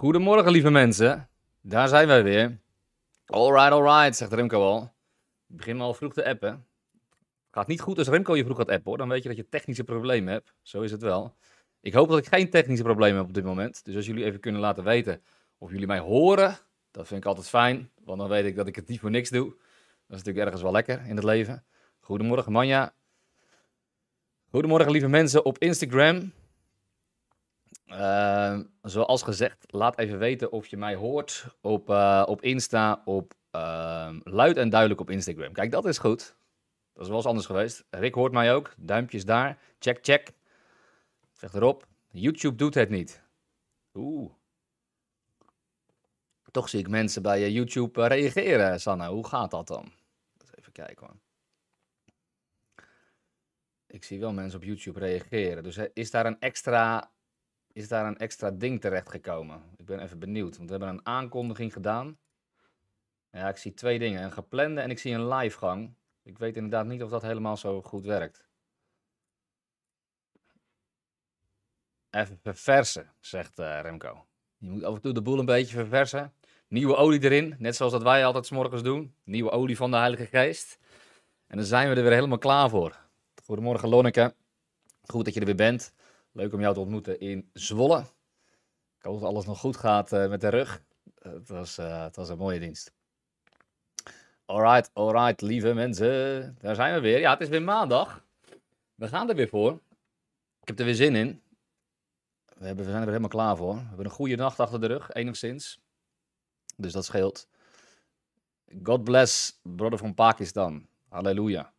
Goedemorgen, lieve mensen. Daar zijn wij weer. Alright, alright, zegt Remco al. Ik begin me al vroeg te appen. Gaat niet goed als Remco je vroeg gaat appen hoor. Dan weet je dat je technische problemen hebt. Zo is het wel. Ik hoop dat ik geen technische problemen heb op dit moment. Dus als jullie even kunnen laten weten of jullie mij horen, dat vind ik altijd fijn. Want dan weet ik dat ik het niet voor niks doe. Dat is natuurlijk ergens wel lekker in het leven. Goedemorgen, Manja. Goedemorgen, lieve mensen op Instagram. Uh, zoals gezegd, laat even weten of je mij hoort op, uh, op Insta, op uh, luid en duidelijk op Instagram. Kijk, dat is goed. Dat is wel eens anders geweest. Rick hoort mij ook. Duimpjes daar. Check, check. Zeg erop. YouTube doet het niet. Oeh. Toch zie ik mensen bij eh, YouTube reageren, Sanna. Hoe gaat dat dan? Even kijken hoor. Ik zie wel mensen op YouTube reageren. Dus is daar een extra is daar een extra ding terechtgekomen? Ik ben even benieuwd, want we hebben een aankondiging gedaan. Ja, ik zie twee dingen. Een geplande en ik zie een livegang. Ik weet inderdaad niet of dat helemaal zo goed werkt. Even verversen, zegt uh, Remco. Je moet af en toe de boel een beetje verversen. Nieuwe olie erin, net zoals dat wij altijd s morgens doen. Nieuwe olie van de Heilige Geest. En dan zijn we er weer helemaal klaar voor. Goedemorgen Lonneke. Goed dat je er weer bent. Leuk om jou te ontmoeten in Zwolle. Ik hoop dat alles nog goed gaat uh, met de rug. het, was, uh, het was een mooie dienst. Alright, alright, lieve mensen. Daar zijn we weer. Ja, het is weer maandag. We gaan er weer voor. Ik heb er weer zin in. We, hebben, we zijn er helemaal klaar voor. We hebben een goede nacht achter de rug, enigszins. Dus dat scheelt. God bless, brother van Pakistan. Halleluja.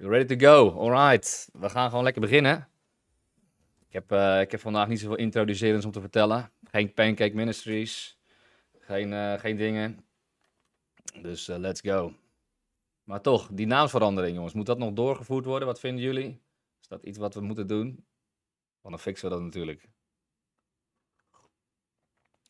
Ready to go. Alright. We gaan gewoon lekker beginnen. Ik heb, uh, ik heb vandaag niet zoveel introducerends om te vertellen. Geen Pancake Ministries. Geen, uh, geen dingen. Dus uh, let's go. Maar toch, die naamsverandering, jongens. Moet dat nog doorgevoerd worden? Wat vinden jullie? Is dat iets wat we moeten doen? Dan fixen we dat natuurlijk.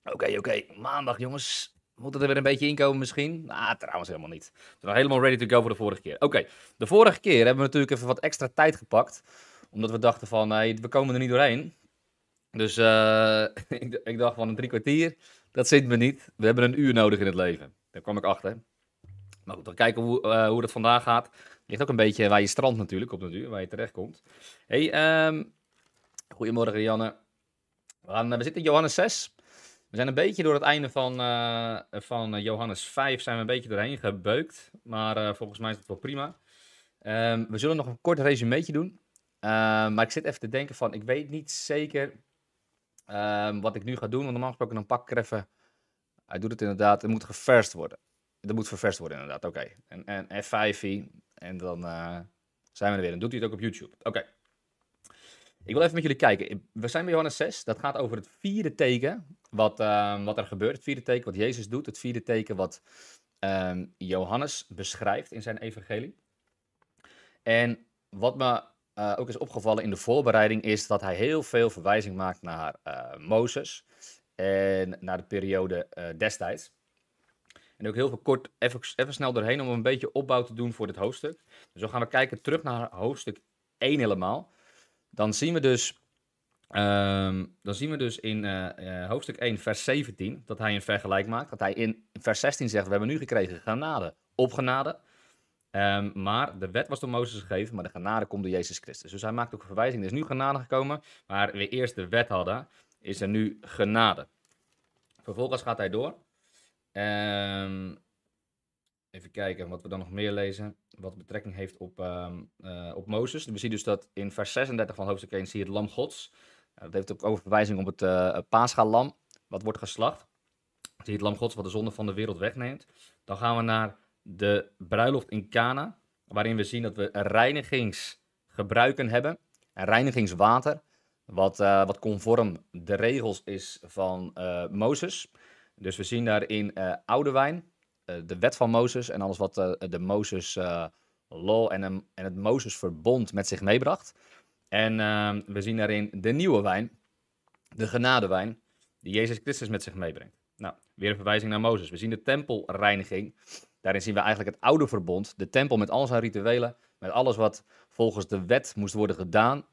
Oké, oké. Maandag, jongens. Moeten er weer een beetje inkomen misschien? Nou, trouwens helemaal niet. We zijn helemaal ready to go voor de vorige keer. Oké, de vorige keer hebben we natuurlijk even wat extra tijd gepakt. Omdat we dachten van, we komen er niet doorheen. Dus uh, ik, dacht van een drie kwartier, dat zit me niet. We hebben een uur nodig in het leven. Daar kwam ik achter. Maar goed, dan kijken hoe, uh, hoe dat vandaag gaat. Ligt ook een beetje waar je strand natuurlijk, op natuur, waar je terecht komt. Hey, um, goedemorgen Janne. We, gaan, we zitten in Johannes 6. We zijn een beetje door het einde van, uh, van Johannes 5 zijn we een beetje doorheen gebeukt. Maar uh, volgens mij is het wel prima. Um, we zullen nog een kort resumeetje doen. Uh, maar ik zit even te denken van, ik weet niet zeker um, wat ik nu ga doen. Want normaal gesproken dan pak ik er even... Hij doet het inderdaad, het moet geverst worden. Dat moet ververst worden inderdaad, oké. En, en F5 en dan zijn we er weer. Dan doet hij het ook op YouTube. Oké. Ik wil even met jullie kijken. We zijn bij Johannes 6. Dat gaat over het vierde teken wat, uh, wat er gebeurt. Het vierde teken wat Jezus doet. Het vierde teken wat uh, Johannes beschrijft in zijn evangelie. En wat me uh, ook is opgevallen in de voorbereiding is dat hij heel veel verwijzing maakt naar uh, Mozes en naar de periode destijds. En ook heel veel kort, even, even snel doorheen om een beetje opbouw te doen voor dit hoofdstuk. Dus dan gaan we kijken terug naar hoofdstuk 1 helemaal dan zien we dus, um, dan zien we dus in uh, uh, hoofdstuk 1, vers 17, dat hij een vergelijk maakt. Dat hij in vers 16 zegt, we hebben nu gekregen genade op genade. Um, maar de wet was door Mozes gegeven, maar de genade komt door Jezus Christus. Dus hij maakt ook een verwijzing, er is nu genade gekomen, waar we eerst de wet hadden, is er nu genade. Vervolgens gaat hij door. Um, Even kijken wat we dan nog meer lezen. Wat betrekking heeft op, um, uh, op Mozes. We zien dus dat in vers 36 van hoofdstuk 1 zie je het lam gods. Dat heeft ook over verwijzing op het uh, paaschalam. Wat wordt geslacht. Zie je het lam gods wat de zonde van de wereld wegneemt. Dan gaan we naar de bruiloft in Cana. Waarin we zien dat we reinigingsgebruiken hebben. En reinigingswater. Wat, wat conform de regels is van Mozes. Dus we zien daarin oude wijn eh, de wet van Mozes en alles wat uh, de Mozes uh, law en, en het Mozes verbond met zich meebracht. En ehm, we zien daarin de nieuwe wijn, de genadewijn, die Jezus Christus met zich meebrengt. Nou, weer een verwijzing naar Mozes. We zien de tempelreiniging. Daarin zien we eigenlijk het oude verbond, de tempel met al zijn rituelen, met alles wat volgens de wet moest worden gedaan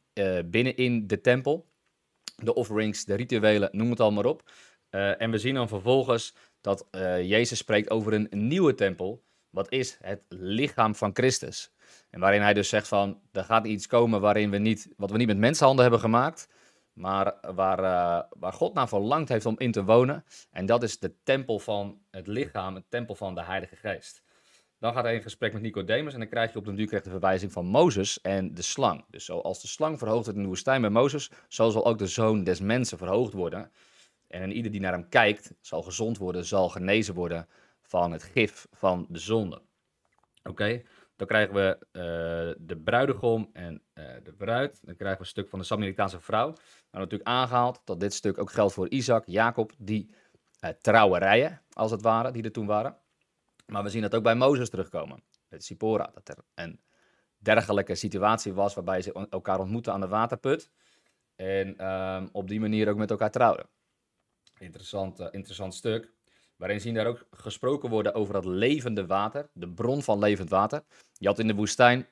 binnenin de tempel. de offerings, de rituelen, noem het allemaal op. Uh, en we zien dan vervolgens dat uh, Jezus spreekt over een nieuwe tempel. Wat is het lichaam van Christus? En waarin hij dus zegt van, er gaat iets komen waarin we niet, wat we niet met mensenhanden hebben gemaakt, maar waar, uh, waar God naar verlangd heeft om in te wonen. En dat is de tempel van het lichaam, het tempel van de Heilige Geest. Dan gaat hij in gesprek met Nicodemus en dan krijg je op den duur de verwijzing van Mozes en de slang. Dus zoals de slang verhoogd wordt in de woestijn bij Mozes, zo zal ook de zoon des mensen verhoogd worden. En ieder die naar hem kijkt, zal gezond worden, zal genezen worden van het gif van de zonde. Oké, dan krijgen we uh, de bruidegom en uh, de bruid. Dan krijgen we een stuk van de Samaritaanse vrouw. Nou, natuurlijk aangehaald dat dit stuk ook geldt voor Isaac, Jacob, die uh, trouwerijen, als het ware, die er toen waren. Maar we zien dat ook bij Mozes terugkomen, met Sipora, dat er een dergelijke situatie was waarbij ze elkaar ontmoeten aan de waterput. En um, op die manier ook met elkaar trouwden. Interessant, interessant stuk. Waarin zien daar ook gesproken worden over dat levende water, de bron van levend water. Je had in de woestijn,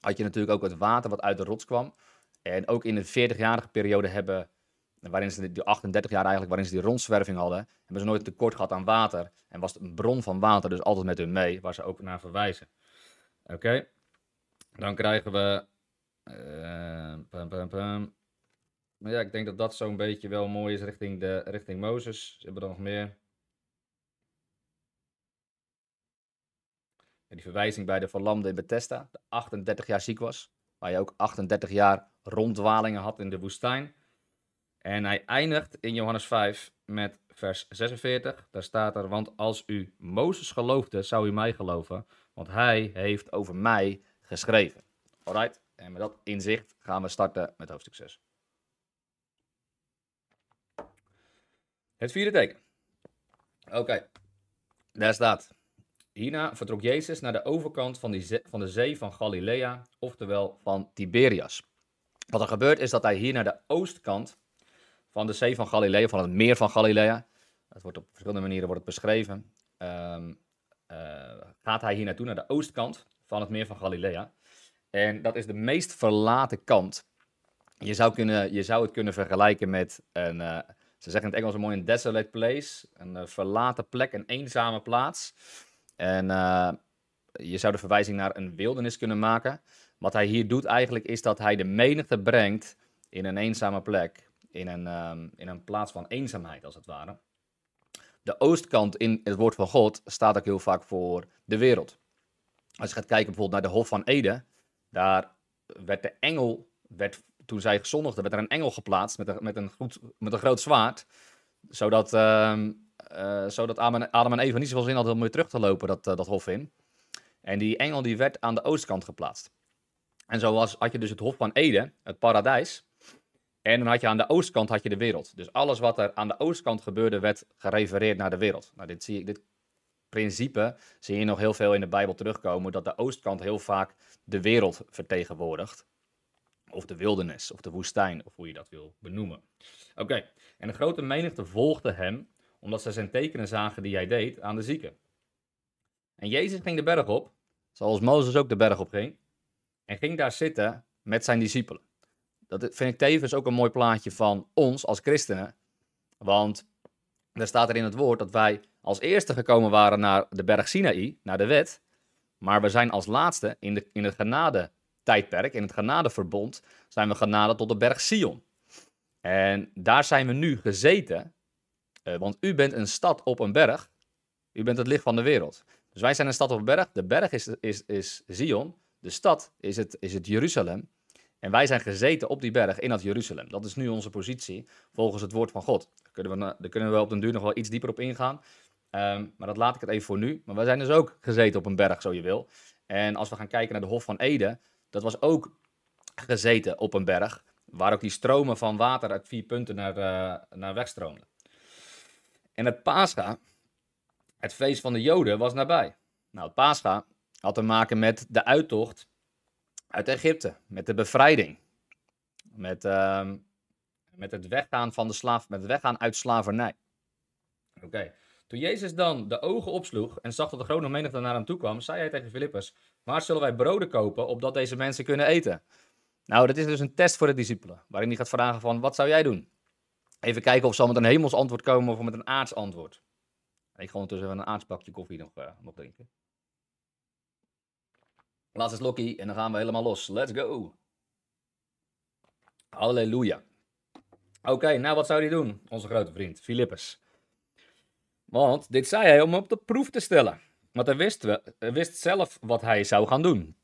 had je natuurlijk ook het water wat uit de rots kwam. En ook in de 40-jarige periode hebben, waarin ze die 38 jaar eigenlijk, waarin ze die rondzwerving hadden, hebben ze nooit tekort gehad aan water. En was het een bron van water dus altijd met hun mee, waar ze ook naar verwijzen. Oké, dan krijgen we... Pum, pum. Ja, ik denk dat dat zo'n beetje wel mooi is richting, de, richting Mozes. Ze hebben er nog meer. die verwijzing bij de verlamde in Bethesda, de 38 jaar ziek was, waar je ook 38 jaar ronddwalingen had in de woestijn. En hij eindigt in Johannes 5 met vers 46. Daar staat er, want als u Mozes geloofde, zou u mij geloven, want hij heeft over mij geschreven. Alright, en met dat inzicht gaan we starten met hoofdstuk 6. Het vierde teken. Oké, daar staat. Hierna vertrok Jezus naar de overkant van, die van de zee van Galilea, oftewel van Tiberias. Wat er gebeurt is dat hij hier naar de oostkant van de zee van Galilea, van het meer van Galilea, het wordt op verschillende manieren wordt het beschreven, um, uh, gaat hij hier naartoe, naar de oostkant van het meer van Galilea. En dat is de meest verlaten kant. Je zou, kunnen, je zou het kunnen vergelijken met een, uh, ze zeggen in het Engels een mooi een desolate place, een uh, verlaten plek, een eenzame plaats. En uh, je zou de verwijzing naar een wildernis kunnen maken. Wat hij hier doet eigenlijk is dat hij de menigte brengt in een eenzame plek. In een, um, in een plaats van eenzaamheid, als het ware. De oostkant in het woord van God staat ook heel vaak voor de wereld. Als je gaat kijken bijvoorbeeld naar de Hof van Eden, daar werd de engel, werd, toen zij gezondigden, werd er een engel geplaatst met een, met een, goed, met een groot zwaard. Zodat um, uh, zodat Adam en Eva niet zoveel zin hadden om weer terug te lopen dat, uh, dat hof in. En die engel die werd aan de oostkant geplaatst. En zo was, had je dus het hof van Eden, het paradijs. En dan had je aan de oostkant had je de wereld. Dus alles wat er aan de oostkant gebeurde, werd gerefereerd naar de wereld. Nou, dit, zie ik, dit principe zie je nog heel veel in de Bijbel terugkomen. Dat de oostkant heel vaak de wereld vertegenwoordigt. Of de wildernis, of de woestijn, of hoe je dat wil benoemen. Oké, en de grote menigte volgde hem omdat ze zijn tekenen zagen die hij deed aan de zieken. En Jezus ging de berg op, zoals Mozes ook de berg op ging, en ging daar zitten met zijn discipelen. Dat vind ik tevens ook een mooi plaatje van ons als christenen, want er staat er in het woord dat wij als eerste gekomen waren naar de berg Sinaï, naar de wet, maar we zijn als laatste in, de, in het genade tijdperk, in het genadeverbond, zijn we genade tot de berg Sion. En daar zijn we nu gezeten uh, want u bent een stad op een berg. U bent het licht van de wereld. Dus wij zijn een stad op een berg. De berg is, is, is Zion. De stad is het, is het Jeruzalem. En wij zijn gezeten op die berg in dat Jeruzalem. Dat is nu onze positie volgens het woord van God. Daar kunnen we, kunnen we op den duur nog wel iets dieper op ingaan. Um, maar dat laat ik het even voor nu. Maar wij zijn dus ook gezeten op een berg, zo je wil. En als we gaan kijken naar de Hof van Eden, dat was ook gezeten op een berg. Waar ook die stromen van water uit vier punten naar, uh, naar wegstroomden. En het Pascha, het feest van de Joden, was nabij. Nou, het Pascha had te maken met de uittocht uit Egypte, met de bevrijding, met, uh, met het weggaan van de slaaf, met het weggaan uit slavernij. Oké. Toen Jezus dan de ogen opsloeg en zag dat de grote menigte naar hem toe kwam, zei hij tegen Filippus: Waar zullen wij broden kopen opdat deze mensen kunnen eten? Nou, dat is dus een test voor de discipelen, waarin hij gaat vragen van, wat zou jij doen? Even kijken of ze al met een hemels antwoord komen of met een aards antwoord. Ik ga ondertussen even een aardspakje koffie nog, uh, nog drinken. Slokkie en dan gaan we helemaal los. Let's go. Halleluja. Oké, nou wat zou hij doen, onze grote vriend, Filippus? Want dit zei hij om op de proef te stellen. Want hij wist, wist zelf wat hij zou gaan doen.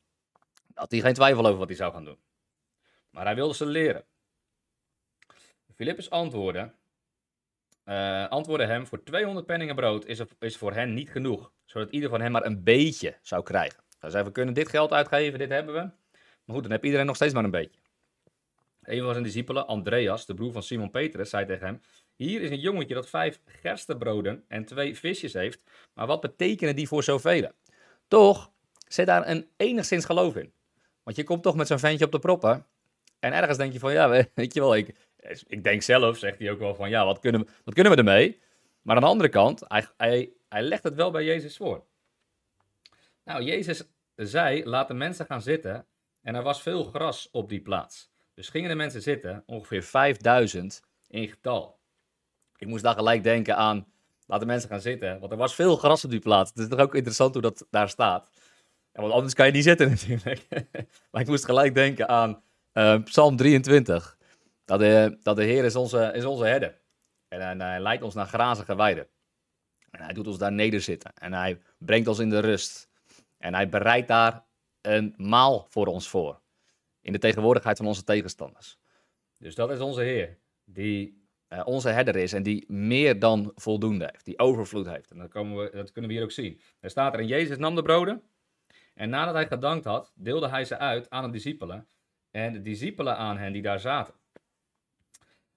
Had hij geen twijfel over wat hij zou gaan doen. Maar hij wilde ze leren. Filippus antwoordde, uh, antwoordde hem, voor 200 penningen brood is, is voor hen niet genoeg, zodat ieder van hen maar een beetje zou krijgen. Hij zei, we kunnen dit geld uitgeven, dit hebben we. Maar goed, dan heb iedereen nog steeds maar een beetje. Een van zijn discipelen, Andreas, de broer van Simon Petrus, zei tegen hem, hier is een jongetje dat vijf gerstebroden en twee visjes heeft, maar wat betekenen die voor zoveel? Toch zit daar een enigszins geloof in. Want je komt toch met zo'n ventje op de proppen. En ergens denk je van, ja, weet je wel, ik, ik denk zelf, zegt hij ook wel van, ja, wat kunnen, wat kunnen we ermee? Maar aan de andere kant, hij, hij, hij legt het wel bij Jezus voor. Nou, Jezus zei, laat de mensen gaan zitten. En er was veel gras op die plaats. Dus gingen de mensen zitten, ongeveer 5000 in getal. Ik moest daar gelijk denken aan, laat de mensen gaan zitten. Want er was veel gras op die plaats. Het is toch ook interessant hoe dat daar staat. Want anders kan je niet zitten natuurlijk. maar ik moest gelijk denken aan uh, Psalm 23. Dat de, dat de Heer is onze, is onze. En, en hij leidt ons naar grazige weiden. En hij doet ons daar nederzitten. En hij brengt ons in de rust. En hij bereidt daar een maal voor ons voor. In de tegenwoordigheid van onze tegenstanders. Dus dat is onze Heer. Die uh, onze herder is en die meer dan voldoende heeft. Die overvloed heeft. En dat, komen we, dat kunnen we hier ook zien. Er staat er in Jezus nam de broden. En nadat hij gedankt had, deelde hij ze uit aan de discipelen. En de discipelen aan hen die daar zaten.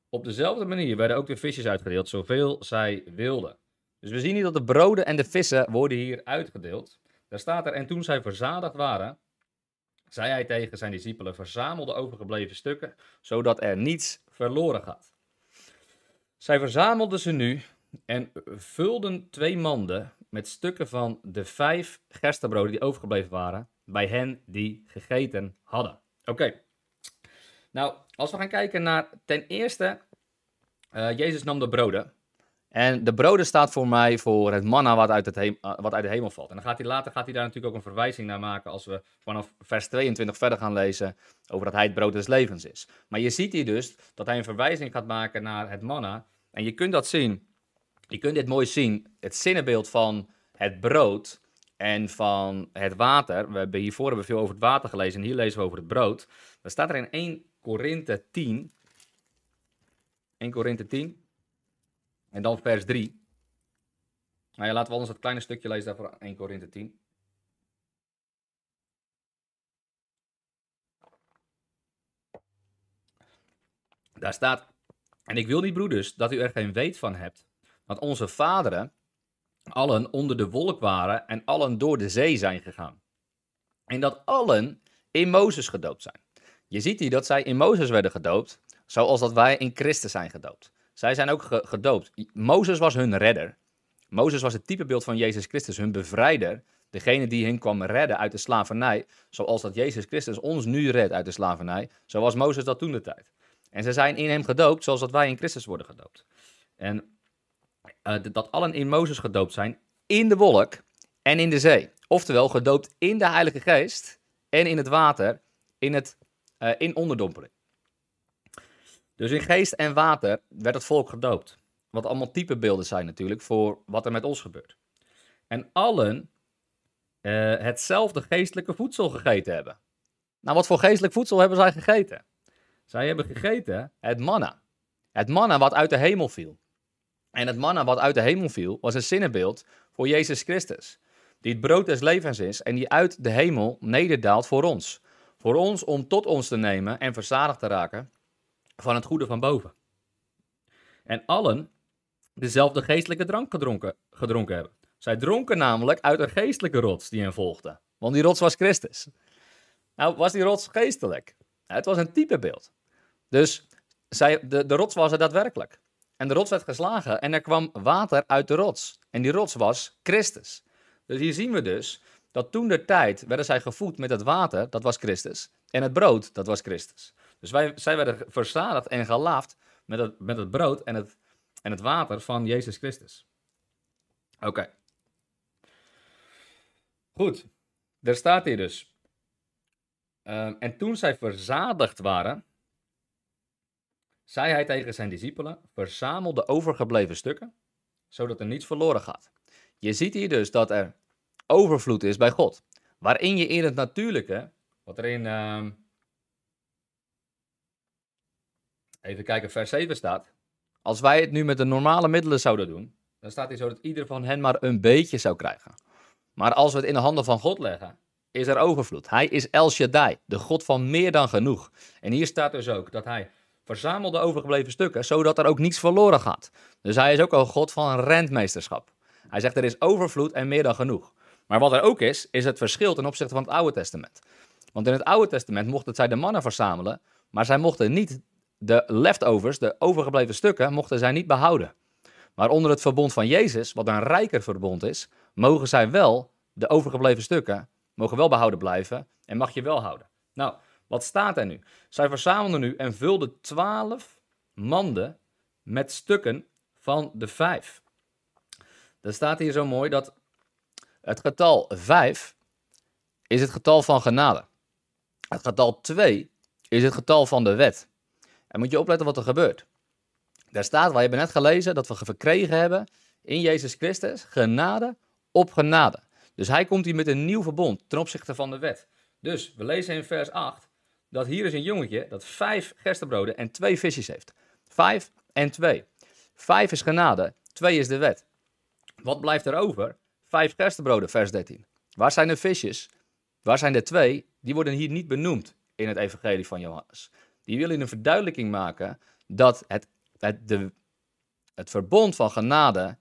Op dezelfde manier werden ook de visjes uitgedeeld, zoveel zij wilden. Dus we zien hier dat de broden en de vissen worden hier uitgedeeld. Daar staat er, en toen zij verzadigd waren, zei hij tegen zijn discipelen, verzamel de overgebleven stukken, zodat er niets verloren gaat. Zij verzamelden ze nu en vulden twee manden met stukken van de vijf gerstebroden die overgebleven waren, bij hen die gegeten hadden. Oké, nou, als we gaan kijken naar ten eerste, uh, Jezus nam de broden. En de broden staat voor mij voor het manna wat uit, het uh, wat uit de hemel valt. En dan gaat hij later gaat hij daar natuurlijk ook een verwijzing naar maken als we vanaf vers 22 verder gaan lezen over dat hij het brood des levens is. Maar je ziet hier dus dat hij een verwijzing gaat maken naar het manna. En je kunt dat zien, je kunt dit mooi zien, het zinnenbeeld van het brood en van het water. We hebben hiervoor hebben we veel over het water gelezen en hier lezen we over het brood. Dan staat er in 1 Korinthe 10. 1 Korinthe 10. En dan vers 3. Nou ja, laten we anders het kleine stukje lezen daarvoor 1 Korinthe 10. Daar staat, en ik wil niet broeders dat u er geen weet van hebt, want onze vaderen allen onder de wolk waren en allen door de zee zijn gegaan. En dat allen in Mozes gedoopt zijn. Je ziet hier dat zij in Mozes werden gedoopt, zoals dat wij in Christus zijn gedoopt. Zij zijn ook gedoopt. Mozes was hun redder. Mozes was het typebeeld van Jezus Christus, hun bevrijder. Degene die hen kwam redden uit de slavernij, zoals dat Jezus Christus ons nu redt uit de slavernij, zoals Mozes dat toen de tijd. En ze zijn in hem gedoopt, zoals dat wij in Christus worden gedoopt. En uh, dat allen in Mozes gedoopt zijn, in de wolk en in de zee. Oftewel gedoopt in de Heilige Geest en in het water, in het uh, in onderdompeling. Dus in geest en water werd het volk gedoopt. Wat allemaal typebeelden zijn natuurlijk voor wat er met ons gebeurt. En allen uh, hetzelfde geestelijke voedsel gegeten hebben. Nou, wat voor geestelijk voedsel hebben zij gegeten? Zij hebben gegeten het manna. Het manna wat uit de hemel viel. En het manna wat uit de hemel viel was een zinnenbeeld voor Jezus Christus. Die het brood des levens is en die uit de hemel nederdaalt voor ons. Voor ons om tot ons te nemen en verzadigd te raken van het goede van boven. En allen dezelfde geestelijke drank gedronken, gedronken hebben. Zij dronken namelijk uit een geestelijke rots die hen volgde. Want die rots was Christus. Nou, was die rots geestelijk? Het was een typebeeld. Dus zij, de, de rots was er daadwerkelijk. En de rots werd geslagen en er kwam water uit de rots. En die rots was Christus. Dus hier zien we dus dat toen de tijd werden zij gevoed met het water, dat was Christus. En het brood, dat was Christus. Dus wij, zij werden verzadigd en gelaafd met het, met het brood en het, en het water van Jezus Christus. Oké. Goed. Daar staat hier dus. Ehm, en toen zij verzadigd waren, zei hij tegen zijn discipelen: Verzamel de overgebleven stukken, zodat er niets verloren gaat. Je ziet hier dus dat er overvloed is bij God. Waarin je in het natuurlijke, wat er in. Ehm, even kijken, vers 7 staat. Als wij het nu met de normale middelen zouden doen, dan staat hier zo dat ieder van hen maar een beetje zou krijgen. Maar als we het in de handen van God leggen, is er overvloed. Hij is El Shaddai, de God van meer dan genoeg. En hier staat dus ook dat hij verzamelt de overgebleven stukken, zodat er ook niets verloren gaat. Dus hij is ook al God van een rentmeesterschap. Hij zegt er is overvloed en meer dan genoeg. Maar wat er ook is, is het verschil ten opzichte van het Oude Testament. Want in het Oude Testament mochten zij de mannen verzamelen, maar zij mochten niet de leftovers, de overgebleven stukken, mochten zij niet behouden. Maar onder het verbond van Jezus, wat een rijker verbond is, mogen zij wel, de overgebleven stukken, mogen wel behouden blijven en mag je wel houden. Nou, wat staat er nu? Zij verzamelden nu en vulden twaalf manden met stukken van de vijf. Er staat hier zo mooi dat het getal 5 is het getal van genade. Het getal 2 is het getal van de wet. En moet je opletten wat er gebeurt. Daar staat, we hebben net gelezen, dat we verkregen hebben in Jezus Christus genade op genade. Dus hij komt hier met een nieuw verbond ten opzichte van de wet. Dus we lezen in vers 8 dat hier is een jongetje dat vijf gerstebroden en twee visjes heeft. Vijf en twee. Vijf is genade, twee is de wet. Wat blijft er over? Vijf gerstebroden, vers 13. Waar zijn de visjes? Waar zijn de twee? Die worden hier niet benoemd in het evangelie van Johannes. Die willen een verduidelijking maken dat het, het, de, het verbond van genade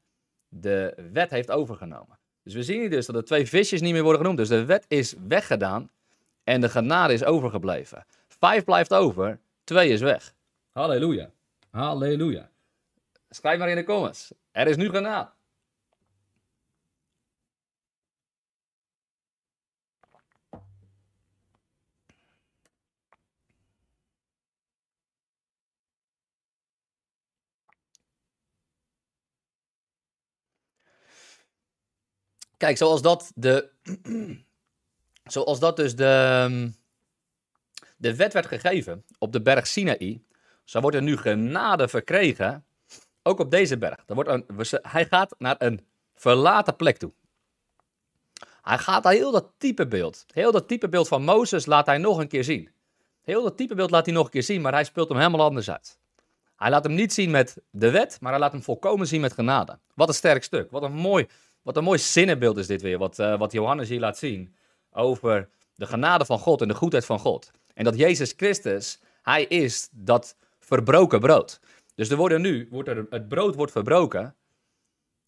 de wet heeft overgenomen. Dus we zien hier dus dat de twee visjes niet meer worden genoemd. Dus de wet is weggedaan en de genade is overgebleven. Vijf blijft over, twee is weg. Halleluja. Halleluja. Schrijf maar in de comments. Er is nu genade. Kijk, zoals dat de. zoals dat dus de. De wet werd gegeven op de berg Sinaï. Zo wordt er nu genade verkregen. Ook op deze berg. Er wordt een, hij gaat naar een verlaten plek toe. Hij gaat heel dat type beeld. Heel dat type beeld van Mozes laat hij nog een keer zien. Heel dat type beeld laat hij nog een keer zien, maar hij speelt hem helemaal anders uit. Hij laat hem niet zien met de wet, maar hij laat hem volkomen zien met genade. Wat een sterk stuk. Wat een mooi wat een mooi zinnenbeeld is dit weer, wat, uh, wat Johannes hier laat zien. Over de genade van God en de goedheid van God. En dat Jezus Christus, hij is dat verbroken brood. Dus er nu, wordt er, het brood wordt verbroken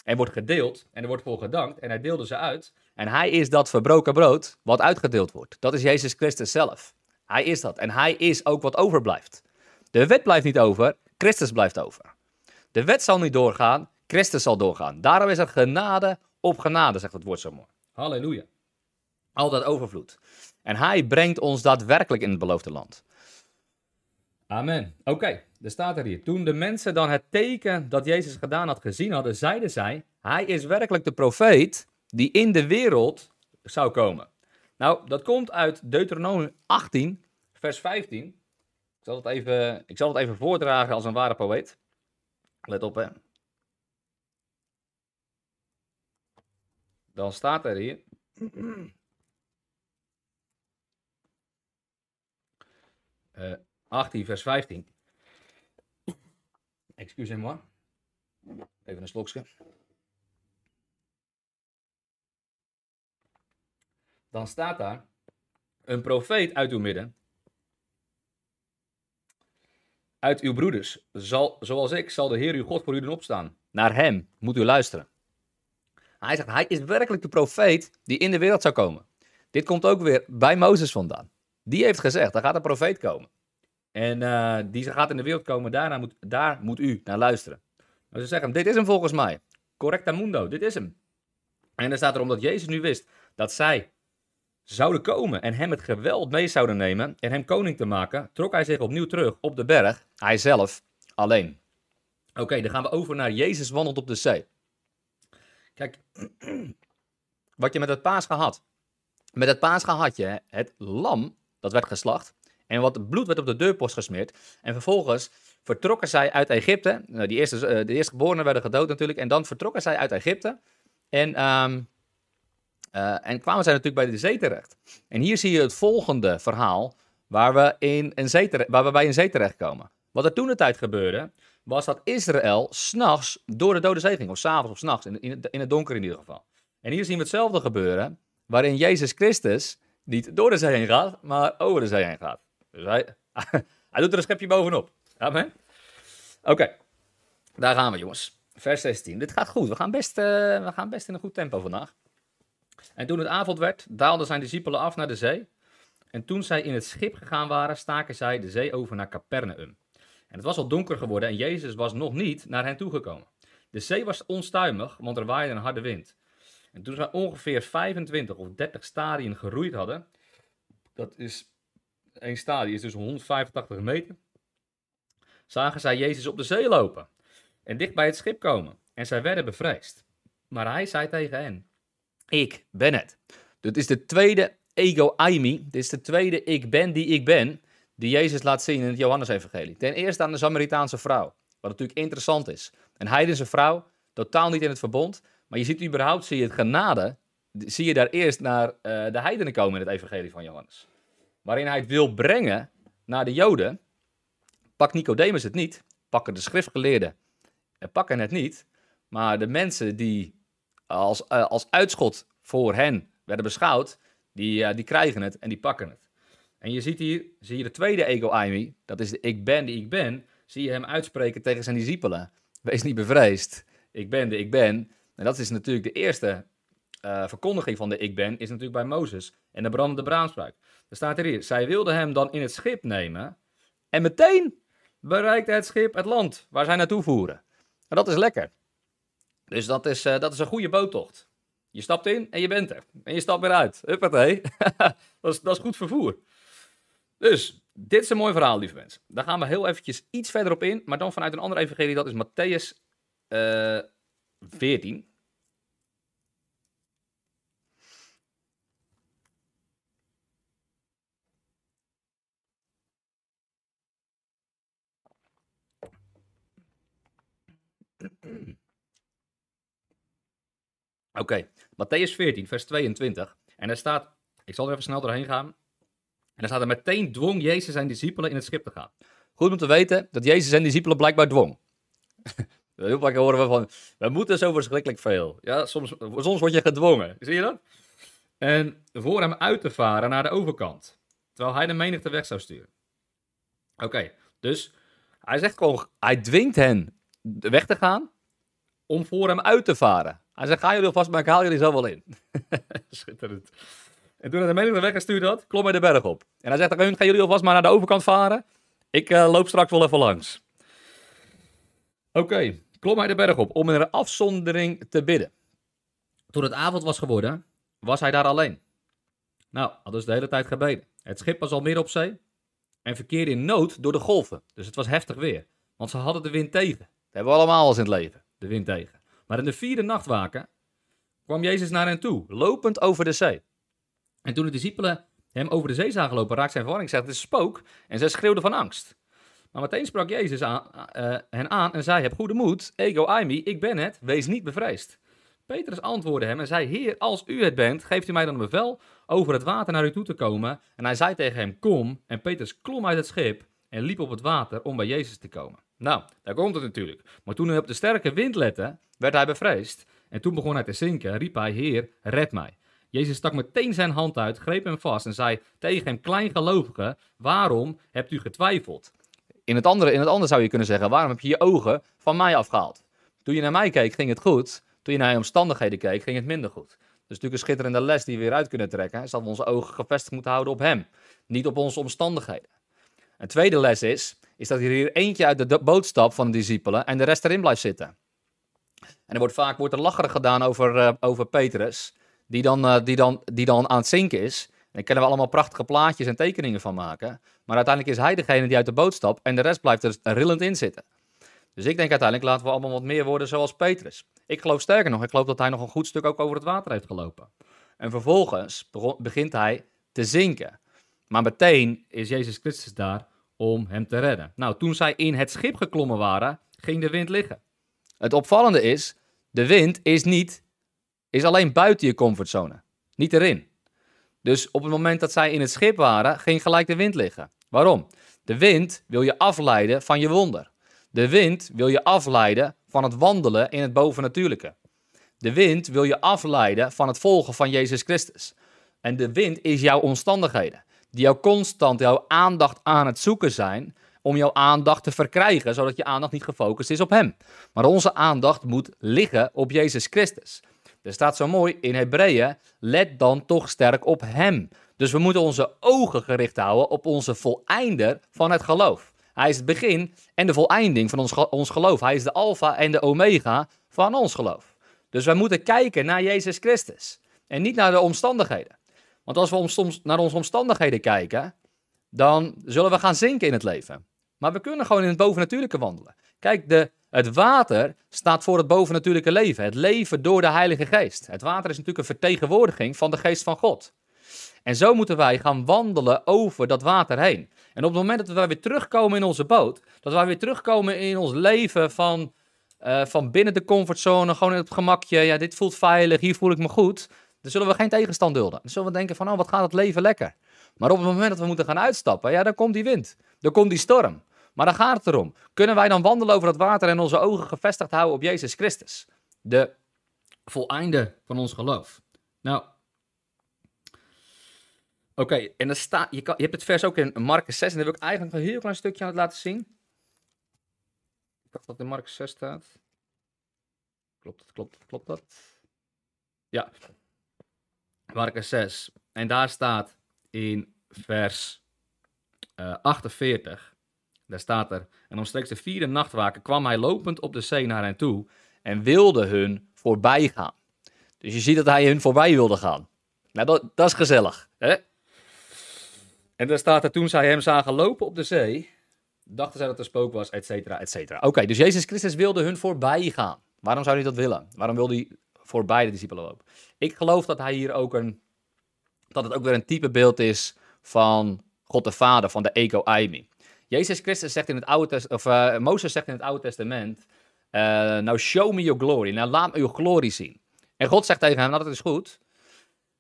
en wordt gedeeld en er wordt voor gedankt en hij deelde ze uit. En hij is dat verbroken brood wat uitgedeeld wordt. Dat is Jezus Christus zelf. Hij is dat en hij is ook wat overblijft. De wet blijft niet over, Christus blijft over. De wet zal niet doorgaan, Christus zal doorgaan. Daarom is er genade op genade, zegt het woord zo mooi. Halleluja. Altijd overvloed. En hij brengt ons daadwerkelijk in het beloofde land. Amen. Oké, er staat er hier. Toen de mensen dan het teken dat Jezus gedaan had gezien hadden, zeiden zij: Hij is werkelijk de profeet die in de wereld zou komen. Nou, dat komt uit Deuteronomium 18, vers 15. Ik zal het even, ik zal het even voordragen als een ware poëet. Let op, hè. Dan staat er hier. Uh, eh, 18, vers 15. Excusez-moi. Even een slokje. Dan staat daar. Een profeet uit uw midden. Uit uw broeders, zal, zoals ik, zal de Heer uw God voor u doen opstaan. Naar hem moet u luisteren. Hij zegt, hij is werkelijk de profeet die in de wereld zou komen. Dit komt ook weer bij Mozes vandaan. Die heeft gezegd, er gaat een profeet komen. En uh, die gaat in de wereld komen, daarna moet, daar moet u naar luisteren. Maar ze zeggen, dit is hem volgens mij. Correcta mundo, dit is hem. En dan staat er omdat Jezus nu wist dat zij zouden komen en hem het geweld mee zouden nemen en hem koning te maken, trok hij zich opnieuw terug op de berg, hij zelf alleen. Oké, dan gaan we over naar Jezus wandelt op de zee. Kijk, wat je met het paas gehad. Met het paas had je het lam, dat werd geslacht, en wat bloed werd op de deurpost gesmeerd. En vervolgens vertrokken zij uit Egypte. Nou, die eerste, uh, de eerstgeborenen werden gedood natuurlijk. En dan vertrokken zij uit Egypte. En, uh, uh, en kwamen zij natuurlijk bij de zee terecht. En hier zie je het volgende verhaal waar we, in een zee terecht, waar we bij een zee terechtkomen. Wat er toen de tijd gebeurde, was dat Israël s'nachts door de Dode Zee ging. Of s'avonds of s'nachts, in, in, in het donker in ieder geval. En hier zien we hetzelfde gebeuren, waarin Jezus Christus niet door de zee heen gaat, maar over de zee heen gaat. Dus hij, hij doet er een schepje bovenop. Amen. Oké, daar gaan we jongens. Vers 16. Dit gaat goed. We gaan, best, uh, we gaan best in een goed tempo vandaag. En toen het avond werd, daalden zijn discipelen af naar de zee. En toen zij in het schip gegaan waren, staken zij de zee over naar Capernaum. En het was al donker geworden en Jezus was nog niet naar hen toegekomen. De zee was onstuimig, want er waaide een harde wind. En toen zij ongeveer 25 of 30 stadien geroeid hadden, dat is, één stadie is dus 185 meter, zagen zij Jezus op de zee lopen en dicht bij het schip komen. En zij werden bevreesd. Maar hij zei tegen hen, ik ben het. Dit is de tweede ego aimi, dit is de tweede ik ben die ik ben, die Jezus laat zien in het Johannes-evangelie. Ten eerste aan de Samaritaanse vrouw, wat natuurlijk interessant is. Een heidense vrouw, totaal niet in het verbond, maar je ziet überhaupt, zie je het genade, zie je daar eerst naar uh, de heidenen komen in het evangelie van Johannes. Waarin hij het wil brengen naar de Joden, pakt Nicodemus het niet, pakken de schriftgeleerden en pakken het niet, maar de mensen die als, uh, als uitschot voor hen werden beschouwd, die, die krijgen het en die pakken het. En je ziet hier, zie je de tweede ego aimi, dat is de ik ben die ik ben, zie je hem uitspreken tegen zijn discipelen. Wees niet bevreesd, ik ben de ik ben. En dat is natuurlijk de eerste uh, verkondiging van de ik ben, is natuurlijk bij Mozes en de brandende braamspruik. Er staat er hier, zij wilden hem dan in het schip nemen en meteen bereikte het schip het land waar zij naartoe voeren. En dat is lekker. Dus dat is, uh, dat is een goede boottocht. Je stapt in en je bent er. En je stapt weer uit. Huppatee. dat, is, dat is goed vervoer. Dus, dit is een mooi verhaal, lieve mensen. Daar gaan we heel eventjes iets verder op in, maar dan vanuit een andere evangelie, dat is Matthäus uh, 14. Oké, okay. Matthäus 14, vers 22. En er staat, ik zal er even snel doorheen gaan. En er staat er meteen dwong Jezus zijn discipelen in het schip te gaan. Goed om te weten dat Jezus zijn discipelen blijkbaar dwong. Heel vaak horen we van, we moeten zo verschrikkelijk veel. Ja, soms, soms word je gedwongen. Zie je dat? En voor hem uit te varen naar de overkant. Terwijl hij de menigte weg zou sturen. Oké, dus hij zegt gewoon, hij dwingt hen weg te gaan om voor hem uit te varen. Hij zegt, ga jullie alvast, maar ik haal jullie zo wel in. Schitterend. En toen hij de menigte weggestuurd had, klom hij de berg op. En hij zegt, gaan jullie alvast maar naar de overkant varen. Ik uh, loop straks wel even langs. Oké, klom hij de berg op om in een afzondering te bidden. Toen het avond was geworden, was hij daar alleen. Nou, had dus de hele tijd gebeden. Het schip was al midden op zee en verkeerde in nood door de golven. Dus het was heftig weer, want ze hadden de wind tegen. Dat hebben we allemaal eens in het leven, de wind tegen. Maar in de vierde nachtwaken kwam Jezus naar hen toe, lopend over de zee. En toen de discipelen hem over de zee zagen lopen, raakte zijn verwarring. Zegt, het is een spook. En zij schreeuwden van angst. Maar meteen sprak Jezus aan, uh, hen aan en zei, heb goede moed, ego aimi, ik ben het, wees niet bevreesd. Petrus antwoordde hem en zei, heer, als u het bent, geeft u mij dan een bevel over het water naar u toe te komen. En hij zei tegen hem, kom. En Petrus klom uit het schip en liep op het water om bij Jezus te komen. Nou, daar komt het natuurlijk. Maar toen hij op de sterke wind lette, werd hij bevreesd. En toen begon hij te zinken, riep hij, heer, red mij. Jezus stak meteen zijn hand uit, greep hem vast en zei tegen hem, kleingelovige, waarom hebt u getwijfeld? In het, andere, in het andere zou je kunnen zeggen, waarom heb je je ogen van mij afgehaald? Toen je naar mij keek, ging het goed. Toen je naar je omstandigheden keek, ging het minder goed. Is natuurlijk een schitterende les die we weer uit kunnen trekken. Is dat we onze ogen gevestigd moeten houden op hem. Niet op onze omstandigheden. Een tweede les is, is dat hier eentje uit de boot stapt van de discipelen en de rest erin blijft zitten. En er wordt vaak wordt er lacherig gedaan over, uh, over Petrus, die dan, uh, die, dan, die dan aan het zinken is. daar kunnen we allemaal prachtige plaatjes en tekeningen van maken. Maar uiteindelijk is hij degene die uit de boot stapt en de rest blijft er rillend in zitten. Dus ik denk uiteindelijk laten we allemaal wat meer worden zoals Petrus. Ik geloof sterker nog, ik geloof dat hij nog een goed stuk ook over het water heeft gelopen. En vervolgens begint hij te zinken. Maar meteen is Jezus Christus daar om hem te redden. Nou, toen zij in het schip geklommen waren, ging de wind liggen. Het opvallende is, de wind is niet, is alleen buiten je comfortzone, niet erin. Dus op het moment dat zij in het schip waren, ging gelijk de wind liggen. Waarom? De wind wil je afleiden van je wonder. De wind wil je afleiden van het wandelen in het bovennatuurlijke. De wind wil je afleiden van het volgen van Jezus Christus. En de wind is jouw omstandigheden, die jou constant jouw aandacht aan het zoeken zijn om jouw aandacht te verkrijgen, zodat je aandacht niet gefocust is op Hem. Maar onze aandacht moet liggen op Jezus Christus. Er staat zo mooi in Hebreeën, let dan toch sterk op Hem. Dus we moeten onze ogen gericht houden op onze voleinder van het geloof. Hij is het begin en de voleinding van ons, ons geloof. Hij is de alfa en de omega van ons geloof. Dus wij moeten kijken naar Jezus Christus en niet naar de omstandigheden. Want als we soms naar onze omstandigheden kijken, dan zullen we gaan zinken in het leven. Maar we kunnen gewoon in het bovennatuurlijke wandelen. Kijk, de, het water staat voor het bovennatuurlijke leven. Het leven door de Heilige Geest. Het water is natuurlijk een vertegenwoordiging van de Geest van God. En zo moeten wij gaan wandelen over dat water heen. En op het moment dat wij weer terugkomen in onze boot, dat wij weer terugkomen in ons leven van, uh, van binnen de comfortzone, gewoon in het gemakje, ja, dit voelt veilig, hier voel ik me goed, dan zullen we geen tegenstand dulden. Dan zullen we denken van, oh, wat gaat het leven lekker. Maar op het moment dat we moeten gaan uitstappen, ja, dan komt die wind, dan komt die storm. Maar dan gaat het erom, kunnen wij dan wandelen over het water en onze ogen gevestigd houden op Jezus Christus? De voleinde van ons geloof. Nou, Oké, en dan staat, je, kan, je hebt het vers ook in Marcus 6, en daar wil ik eigenlijk een heel klein stukje aan het laten zien. Ik dacht dat in Marcus 6 staat. Klopt dat, klopt dat, klopt dat? Ja, Marcus 6. En daar staat in vers uh, 48, daar staat er, en omstreeks de vierde nachtwaken kwam hij lopend op de zee naar hen toe en wilde hun voorbij gaan. Dus je ziet dat hij hun voorbij wilde gaan. Nou, dat, dat is gezellig. Hè? En dan staat er, toen zij hem zagen lopen op de zee, dachten zij dat er spook was, et cetera, et cetera. Oké, dus Jezus Christus wilde hun voorbij gaan. Waarom zou hij dat willen? Waarom wil hij voorbij de discipelen lopen? Ik geloof dat hij hier ook een, dat het ook weer een type beeld is van God de Vader, van de Aimi. Jezus Christus zegt in het Oude Testament, of uh, Mozes zegt in het Oude Testament, uh, nou show me your glory, nou laat me uw glorie zien. En God zegt tegen hem, nou dat is goed,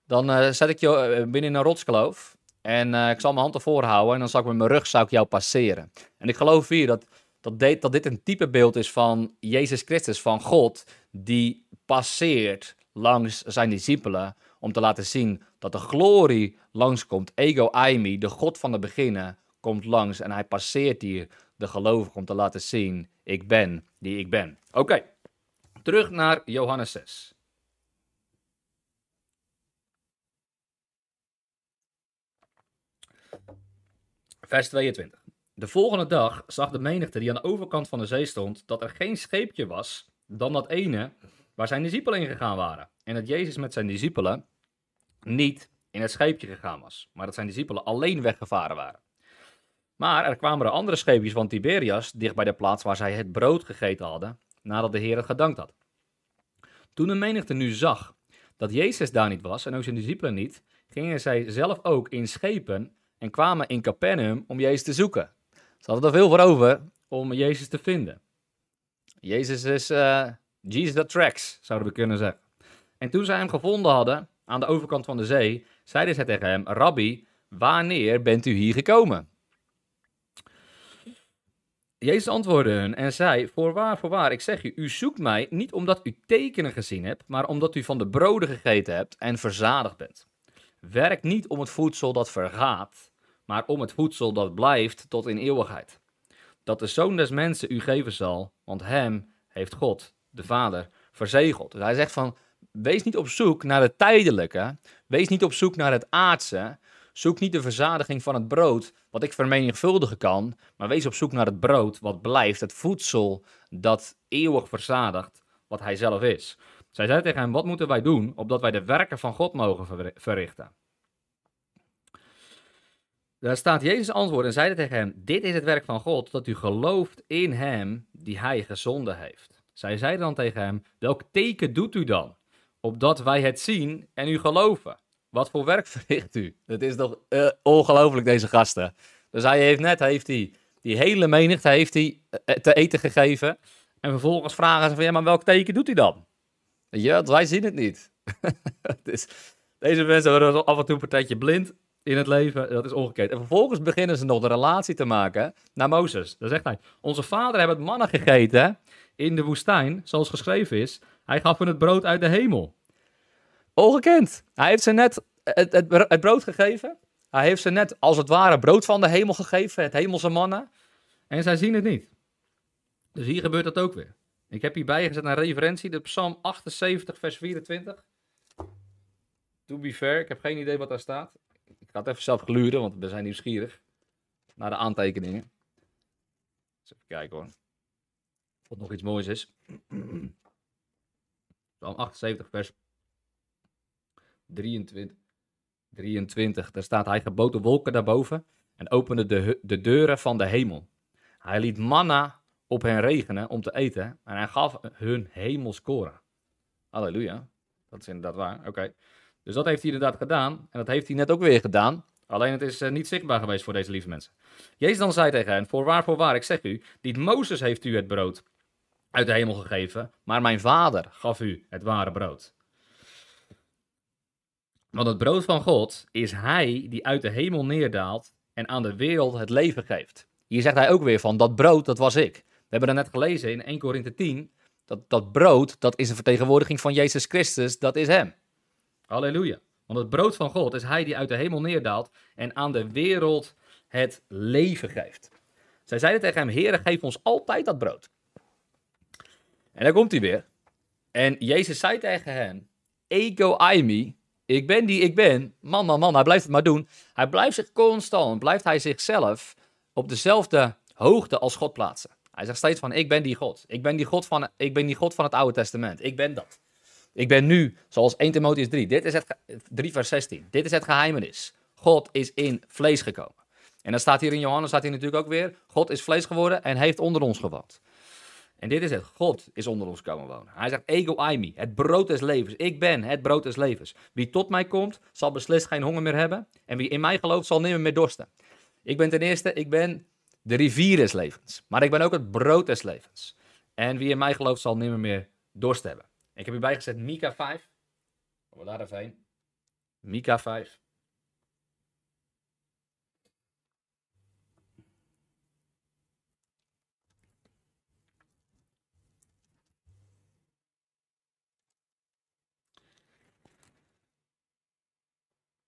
dan uh, zet ik je binnen een rotskloof en ik zal mijn hand ervoor houden en dan zal ik met mijn rug zou ik jou passeren. En ik geloof hier dat, dat dit een type beeld is van Jezus Christus, van God, die passeert langs zijn discipelen om te laten zien dat de glorie langskomt. Ego Aimi, de God van de beginnen, komt langs en hij passeert hier de gelovigen om te laten zien, ik ben die ik ben. Oké, terug naar Johannes 6. Vers 22. De volgende dag zag de menigte die aan de overkant van de zee stond, dat er geen scheepje was dan dat ene waar zijn discipelen in gegaan waren. En dat Jezus met zijn discipelen niet in het scheepje gegaan was, maar dat zijn discipelen alleen weggevaren waren. Maar er kwamen er andere scheepjes van Tiberias dicht bij de plaats waar zij het brood gegeten hadden, nadat de Heer het gedankt had. Toen de menigte nu zag dat Jezus daar niet was en ook zijn discipelen niet, gingen zij zelf ook in schepen en kwamen in Capernaum om Jezus te zoeken. Ze hadden er veel voor over om Jezus te vinden. Jezus is uh, Jesus that tracks, zouden we kunnen zeggen. En toen zij hem gevonden hadden aan de overkant van de zee, zeiden zij tegen hem: Rabbi, wanneer bent u hier gekomen? Jezus antwoordde hun en zei: Voorwaar, voorwaar, ik zeg u, u zoekt mij niet omdat u tekenen gezien hebt, maar omdat u van de broden gegeten hebt en verzadigd bent. Werk niet om het voedsel dat vergaat, maar om het voedsel dat blijft tot in eeuwigheid. Dat de Zoon des Mensen u geven zal, want hem heeft God, de Vader, verzegeld. Dus hij zegt van, wees niet op zoek naar het tijdelijke, wees niet op zoek naar het aardse, zoek niet de verzadiging van het brood, wat ik vermenigvuldigen kan, maar wees op zoek naar het brood wat blijft, het voedsel dat eeuwig verzadigt, wat hij zelf is. Zij zei tegen hem, wat moeten wij doen, opdat wij de werken van God mogen verrichten? Daar staat Jezus antwoord en zeide tegen hem: Dit is het werk van God, dat u gelooft in hem die hij gezonden heeft. Zij zeiden dan tegen hem: Welk teken doet u dan? Opdat wij het zien en u geloven. Wat voor werk verricht u? Het is toch uh, ongelooflijk, deze gasten. Dus hij heeft net heeft hij, die hele menigte heeft hij eh, te eten gegeven. En vervolgens vragen ze van, ja, maar welk teken doet hij dan? Ja, wij zien het niet. deze mensen worden af en toe een partijtje blind in het leven. Dat is ongekend. En vervolgens beginnen ze nog de relatie te maken naar Mozes. Dan zegt hij, onze vader hebben het mannen gegeten in de woestijn, zoals geschreven is. Hij gaf hun het brood uit de hemel. Ongekend. Hij heeft ze net het, het, brood gegeven. Hij heeft ze net als het ware brood van de hemel gegeven, het hemelse mannen. En zij zien het niet. Dus hier gebeurt dat ook weer. Ik heb hierbij gezet een referentie, de Psalm 78, vers 24. To be fair, ik heb geen idee wat daar staat. Ik ga het even zelf gluren, want we zijn nieuwsgierig naar de aantekeningen. even kijken hoor. Of nog iets moois is. Psalm 78, vers 23. 23. Daar staat: Hij gebood wolken daarboven en opende de, de deuren van de hemel. Hij liet manna op hen regenen om te eten en hij gaf hun hemelskoren. Halleluja. Dat is inderdaad waar. Oké. Dus dat heeft hij inderdaad gedaan. En dat heeft hij net ook weer gedaan. Alleen het is uh, niet zichtbaar geweest voor deze lieve mensen. Jezus dan zei tegen hen: Voorwaar, voorwaar, ik zeg u, niet Mozes heeft u het brood uit de hemel gegeven, maar mijn vader gaf u het ware brood. Want het brood van God is Hij die uit de hemel neerdaalt en aan de wereld het leven geeft. Hier zegt hij ook weer van, dat brood, dat was ik. We hebben er net gelezen in 1 Korinthe 10, dat dat brood, dat is een vertegenwoordiging van Jezus Christus, dat is Hem. Halleluja. Want het brood van God is Hij die uit de hemel neerdaalt en aan de wereld het leven geeft. Zij zeiden tegen hem, Heere, geef ons altijd dat brood. En daar komt hij weer. En Jezus zei tegen hen, Ego aimi, ik ben die ik ben. Man, man, man, hij blijft het maar doen. Hij blijft zich constant, blijft hij zichzelf op dezelfde hoogte als God plaatsen. Hij zegt steeds van, ik ben die God. Ik ben die God van, ik ben die God van het Oude Testament. Ik ben dat. Ik ben nu, zoals 1 Timotheus 3. Dit is het, 3 vers 16. Dit is het geheimenis. God is in vlees gekomen. En dan staat hier in Johannes, staat hier natuurlijk ook weer, God is vlees geworden en heeft onder ons gewoond. En dit is het. God is onder ons komen wonen. Hij zegt, ego aimi, het brood des levens. Ik ben het brood des levens. Wie tot mij komt, zal beslist geen honger meer hebben. En wie in mij gelooft, zal nimmer meer dorsten. Ik ben ten eerste, ik ben de rivier des levens. Maar ik ben ook het brood des levens. En wie in mij gelooft, zal nimmer meer dorst hebben. Ik heb hierbij gezet Mika 5. Kom we daar even heen. Mika 5.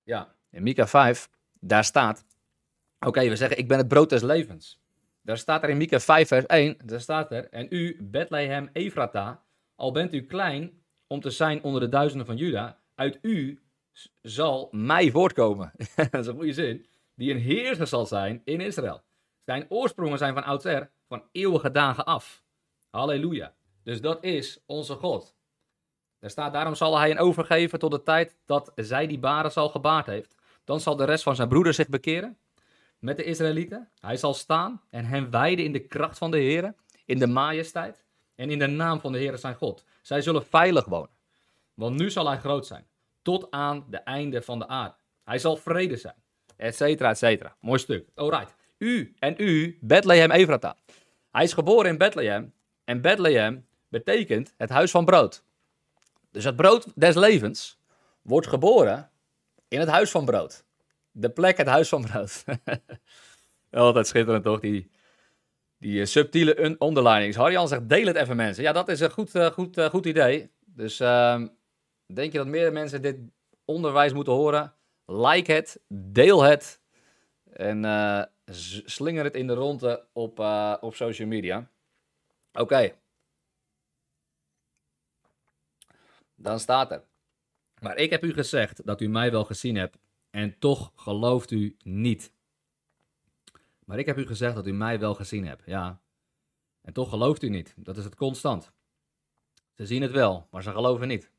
Ja, in Mika 5, daar staat. Oké, we zeggen: Ik ben het brood des levens. Daar staat er in Mika 5, vers 1. Daar staat er: En u, Bethlehem Efrata, al bent u klein om te zijn onder de duizenden van Juda, uit u zal mij voortkomen. dat is een goede zin. Die een heerser zal zijn in Israël. Zijn oorsprongen zijn van oudsher, van eeuwige dagen af. Halleluja. Dus dat is onze God. Er staat, daarom zal hij een overgeven tot de tijd dat zij die baren zal gebaard heeft. Dan zal de rest van zijn broeders zich bekeren met de Israëlieten. Hij zal staan en hen wijden in de kracht van de Heer, in de majesteit en in de naam van de Heer zijn God. Zij zullen veilig wonen, want nu zal hij groot zijn, tot aan de einde van de aarde. Hij zal vrede zijn, et cetera, et cetera. Mooi stuk. Alright. U en u, Bethlehem Efrata. Hij is geboren in Bethlehem en Bethlehem betekent het huis van brood. Dus het brood des levens wordt geboren in het huis van brood. De plek, het huis van brood. Altijd schitterend toch, die, die uh, subtiele underlinings. Harjan zegt, deel het even mensen. Ja, dat is een goed, uh, goed, uh, goed idee. Dus ehm, denk je dat meer mensen dit onderwijs moeten horen? Like het, deel het en slinger het in de ronde op, op social media. Oké. Dan staat er. Maar ik heb u gezegd dat u mij wel gezien hebt en toch gelooft u niet. Maar ik heb u gezegd dat u mij wel gezien hebt, ja. En toch gelooft u niet. Dat is het constant. Ze zien het wel, maar ze geloven niet.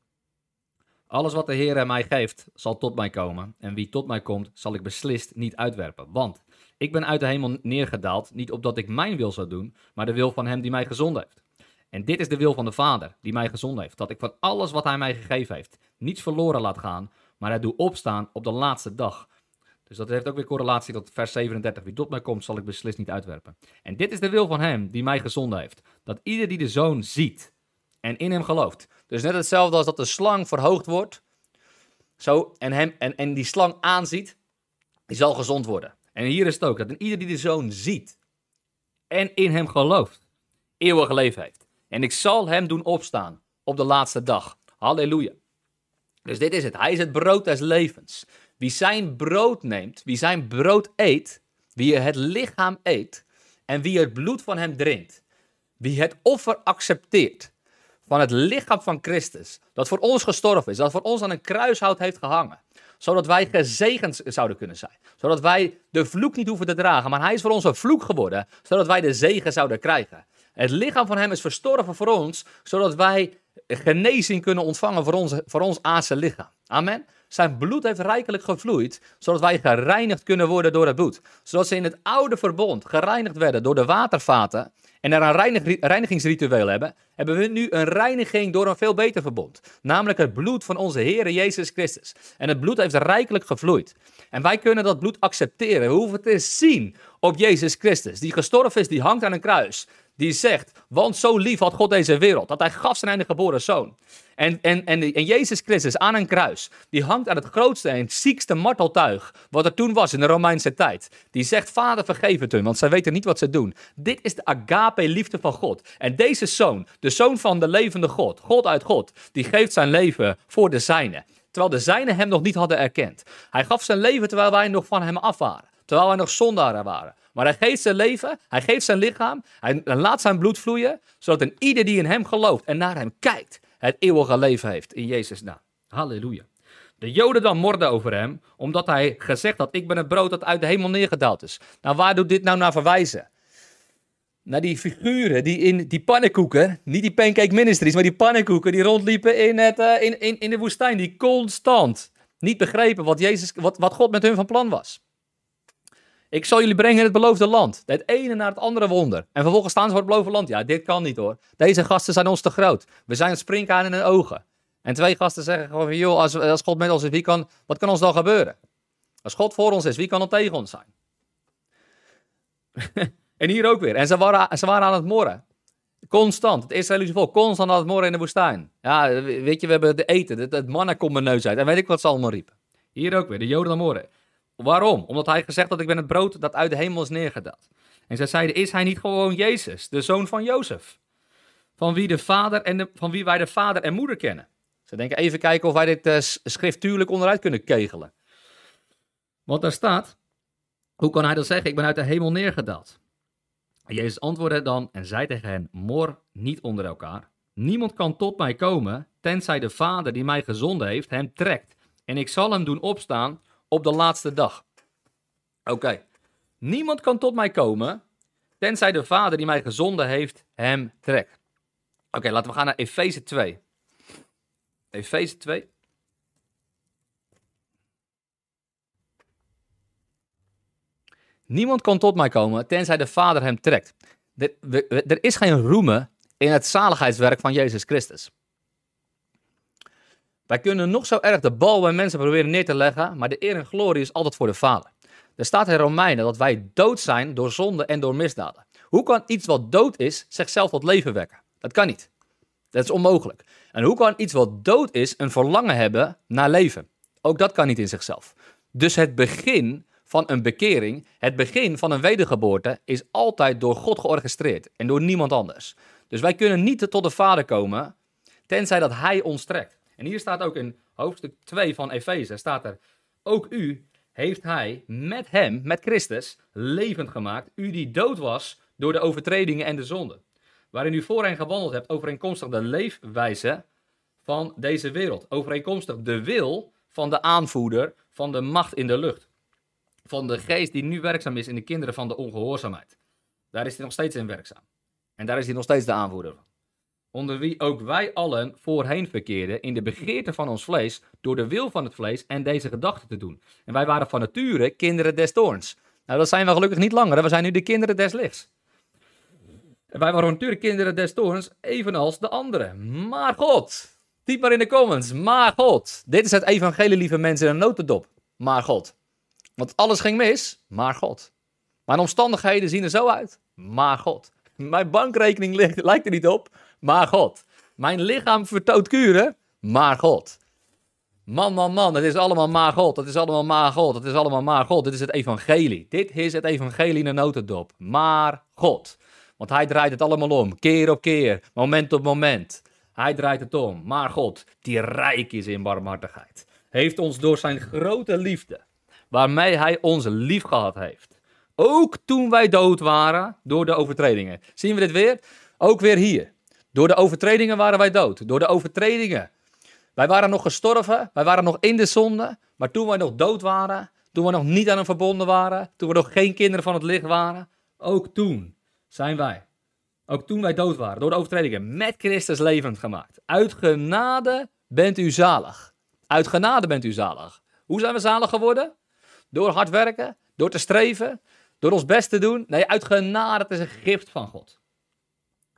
Alles wat de Heer mij geeft, zal tot mij komen. En wie tot mij komt, zal ik beslist niet uitwerpen. Want ik ben uit de hemel neergedaald, niet opdat ik mijn wil zou doen, maar de wil van hem die mij gezond heeft. En dit is de wil van de Vader, die mij gezond heeft, dat ik van alles wat hij mij gegeven heeft, niets verloren laat gaan, maar het doe opstaan op de laatste dag. Dus dat heeft ook weer correlatie tot vers 37. Wie tot mij komt, zal ik beslist niet uitwerpen. En dit is de wil van hem die mij gezonden heeft. Dat ieder die de zoon ziet en in hem gelooft. Dus net hetzelfde als dat de slang verhoogd wordt. Zo, en, hem, en, en die slang aanziet, die zal gezond worden. En hier is het ook, dat ieder die de zoon ziet en in hem gelooft, eeuwige leven heeft. En ik zal hem doen opstaan op de laatste dag. Halleluja. Dus dit is het. Hij is het brood des levens. Wie zijn brood neemt, wie zijn brood eet, wie het lichaam eet en wie het bloed van hem drinkt, wie het offer accepteert van het lichaam van Christus, dat voor ons gestorven is, dat voor ons aan een kruishout heeft gehangen, zodat wij gezegend zouden kunnen zijn, zodat wij de vloek niet hoeven te dragen, maar hij is voor ons een vloek geworden, zodat wij de zegen zouden krijgen. Het lichaam van hem is verstorven voor ons, zodat wij genezing kunnen ontvangen voor, onze, voor ons aardse lichaam. Amen. Zijn bloed heeft rijkelijk gevloeid, zodat wij gereinigd kunnen worden door het bloed. Zodat ze in het oude verbond gereinigd werden door de watervaten en er een reinigingsritueel hebben, hebben we nu een reiniging door een veel beter verbond. Namelijk het bloed van onze Heer Jezus Christus. En het bloed heeft rijkelijk gevloeid. En wij kunnen dat bloed accepteren. We hoeven te zien op Jezus Christus, die gestorven is, die hangt aan een kruis die zegt, want zo lief had God deze wereld, dat hij gaf zijn enige geboren zoon. En, en, en, en Jezus Christus aan een kruis, die hangt aan het grootste en ziekste marteltuig wat er toen was in de Romeinse tijd. Die zegt, vader vergeef het hun, want zij weten niet wat ze doen. Dit is de agape liefde van God. En deze zoon, de zoon van de levende God, God uit God, die geeft zijn leven voor de zijne. Terwijl de zijne hem nog niet hadden erkend. Hij gaf zijn leven terwijl wij nog van hem af waren. Terwijl wij nog zondaren waren. Maar hij geeft zijn leven, hij geeft zijn lichaam, hij laat zijn bloed vloeien, zodat een ieder die in hem gelooft en naar hem kijkt, het eeuwige leven heeft in Jezus naam. Halleluja. De Joden dan morden over hem, omdat hij gezegd had, ik ben het brood dat uit de hemel neergedaald is. Nou, waar doet dit nou naar verwijzen? Naar die figuren die in die pannenkoeken, niet die pancake ministries, maar die pannenkoeken die rondliepen in, het, uh, in, in, in de woestijn, die constant niet begrepen wat, Jezus, wat, wat God met hun van plan was. Ik zal jullie brengen in het beloofde land. Het ene naar het andere wonder. En vervolgens staan ze voor het beloofde land. Ja, dit kan niet hoor. Deze gasten zijn ons te groot. We zijn het springkaan in hun ogen. En twee gasten zeggen gewoon van, joh, als, als God met ons is, wie kan, wat kan ons dan gebeuren? Als God voor ons is, wie kan er tegen ons zijn? en hier ook weer. En ze waren, ze waren aan het morren. Constant. Het Israëlische volk, constant aan het morren in de woestijn. Ja, weet je, we hebben de eten. Het, mannen komt mijn neus uit. En weet ik wat ze allemaal riepen. Hier ook weer, de Joden aan morren. Waarom? Omdat hij gezegd had, ik ben het brood dat uit de hemel is neergedaald. En zij zeiden, is hij niet gewoon Jezus, de zoon van Jozef? Van wie, de vader en de, van wie wij de vader en moeder kennen. Ze denken even kijken of wij dit uh, schriftuurlijk onderuit kunnen kegelen. Want daar staat, hoe kan hij dan zeggen, ik ben uit de hemel neergedaald? Jezus antwoordde dan en zei tegen hen, mor niet onder elkaar. Niemand kan tot mij komen, tenzij de vader die mij gezonden heeft hem trekt. En ik zal hem doen opstaan op de laatste dag. Oké. Niemand kan tot mij komen, tenzij de Vader die mij gezonden heeft hem trekt. Oké, laten we gaan naar Efeze 2. Efeze 2. Niemand kan tot mij komen, tenzij de Vader hem trekt. Er is geen roemen in het zaligheidswerk van Jezus Christus. Wij kunnen nog zo erg de bal bij mensen proberen neer te leggen, maar de eer en glorie is altijd voor de Vader. Er staat in Romeinen dat wij dood zijn door zonde en door misdaden. Hoe kan iets wat dood is zichzelf tot leven wekken? Dat kan niet. Dat is onmogelijk. En hoe kan iets wat dood is een verlangen hebben naar leven? Ook dat kan niet in zichzelf. Dus het begin van een bekering, het begin van een wedergeboorte, is altijd door God georchestreerd en door niemand anders. Dus wij kunnen niet tot de Vader komen, tenzij dat Hij ons trekt. En hier staat ook in hoofdstuk 2 van Efeze, staat er, ook u heeft hij met hem, met Christus, levend gemaakt, u die dood was door de overtredingen en de zonden, waarin u voorheen gewandeld hebt overeenkomstig de leefwijze van deze wereld, overeenkomstig de wil van de aanvoerder van de macht in de lucht, van de geest die nu werkzaam is in de kinderen van de ongehoorzaamheid. Daar is hij nog steeds in werkzaam. En daar is hij nog steeds de aanvoerder van. Onder wie ook wij allen voorheen verkeerden in de begeerte van ons vlees, door de wil van het vlees en deze gedachten te doen. En wij waren van nature kinderen des toorns. Nou, dat zijn we gelukkig niet langer, we zijn nu de kinderen des lichts. En wij waren natuurlijk kinderen des toorns, evenals de anderen. Maar God, typ maar in de comments, maar God. Dit is het evangelie, lieve mensen, in een notendop. Maar God. Want alles ging mis, maar God. Mijn omstandigheden zien er zo uit, maar God. Mijn bankrekening lijkt er niet op, maar God. Mijn lichaam vertoont kuren, maar God. Man, man, man, het is allemaal maar God. Het is allemaal maar God. Het is allemaal maar God. Dit is het evangelie. Dit is het evangelie in een notendop. Maar God. Want hij draait het allemaal om. Keer op keer. Moment op moment. Hij draait het om. Maar God, die rijk is in barmhartigheid, heeft ons door zijn grote liefde, waarmee hij ons lief gehad heeft. Ook toen wij dood waren door de overtredingen. Zien we dit weer? Ook weer hier. Door de overtredingen waren wij dood. Door de overtredingen. Wij waren nog gestorven. Wij waren nog in de zonde. Maar toen wij nog dood waren. Toen we nog niet aan hem verbonden waren. Toen we nog geen kinderen van het licht waren. Ook toen zijn wij. Ook toen wij dood waren. Door de overtredingen. Met Christus levend gemaakt. Uit genade bent u zalig. Uit genade bent u zalig. Hoe zijn we zalig geworden? Door hard werken. Door te streven. Door ons best te doen. Nee, uit genade. Het is een gift van God.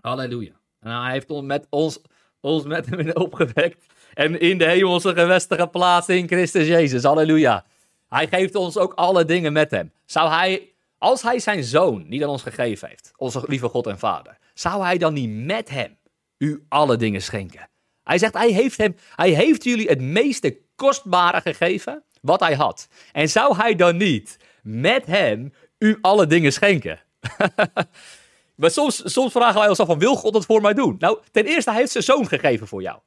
Halleluja. En hij heeft ons met, ons, ons met hem opgewekt. En in de hemelse gewesten geplaatst in Christus Jezus. Halleluja. Hij geeft ons ook alle dingen met hem. Zou hij, als hij zijn zoon niet aan ons gegeven heeft, onze lieve God en Vader, zou hij dan niet met hem u alle dingen schenken? Hij zegt, hij heeft, hem, hij heeft jullie het meeste kostbare gegeven wat hij had. En zou hij dan niet met hem u alle dingen schenken? Maar soms, soms vragen wij ons af van, wil God het voor mij doen? Nou, ten eerste, hij heeft zijn zoon gegeven voor jou.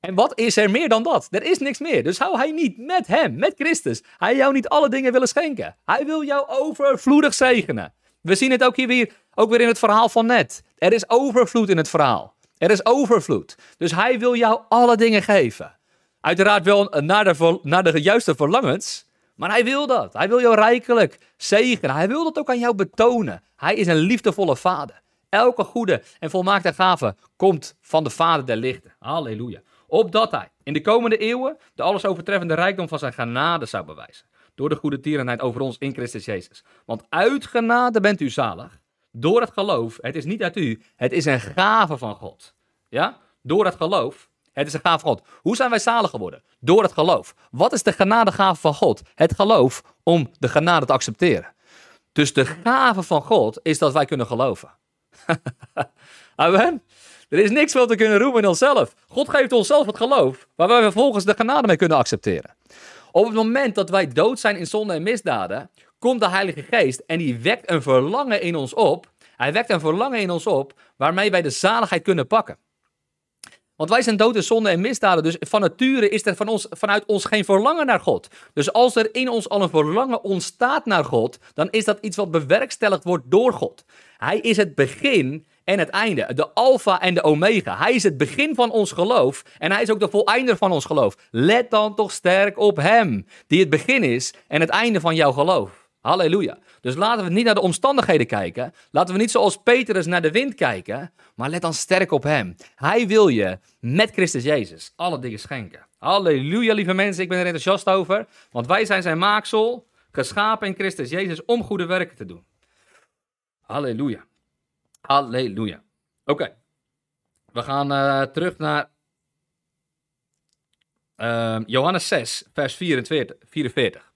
En wat is er meer dan dat? Er is niks meer. Dus zou hij niet met hem, met Christus, hij jou niet alle dingen willen schenken? Hij wil jou overvloedig zegenen. We zien het ook hier weer, ook weer in het verhaal van net. Er is overvloed in het verhaal. Er is overvloed. Dus hij wil jou alle dingen geven. Uiteraard wel naar naar de juiste verlangens. Maar hij wil dat. Hij wil jou rijkelijk zegenen. Hij wil dat ook aan jou betonen. Hij is een liefdevolle vader. Elke goede en volmaakte gave komt van de Vader der lichten. Halleluja. Opdat hij in de komende eeuwen de alles overtreffende rijkdom van zijn genade zou bewijzen. Door de goede tierenheid over ons in Christus Jezus. Want uit genade bent u zalig. Door het geloof. Het is niet uit u. Het is een gave van God. Ja? Door het geloof. Het is een van God. Hoe zijn wij zalig geworden? Door het geloof. Wat is de genadegave van God? Het geloof om de genade te accepteren. Dus de gave van God is dat wij kunnen geloven. Amen. Er is niks wat we kunnen roemen in onszelf. God geeft ons zelf het geloof, waar wij vervolgens de genade mee kunnen accepteren. Op het moment dat wij dood zijn in zonde en misdaden, komt de Heilige Geest en die wekt een verlangen in ons op. Hij wekt een verlangen in ons op waarmee wij de zaligheid kunnen pakken. Want wij zijn dood in zonde en misdaden, dus van nature is er van ons, vanuit ons geen verlangen naar God. Dus als er in ons al een verlangen ontstaat naar God, dan is dat iets wat bewerkstelligd wordt door God. Hij is het begin en het einde, de alfa en de omega. Hij is het begin van ons geloof en hij is ook de voleinder van ons geloof. Let dan toch sterk op hem, die het begin is en het einde van jouw geloof. Halleluja. Dus laten we niet naar de omstandigheden kijken. Laten we niet zoals Petrus naar de wind kijken. Maar let dan sterk op hem. Hij wil je met Christus Jezus alle dingen schenken. Halleluja, lieve mensen. Ik ben er enthousiast over. Want wij zijn zijn maaksel, geschapen in Christus Jezus om goede werken te doen. Halleluja. Halleluja. Oké. We gaan uh, terug naar uh, Johannes 6, vers 44. 44.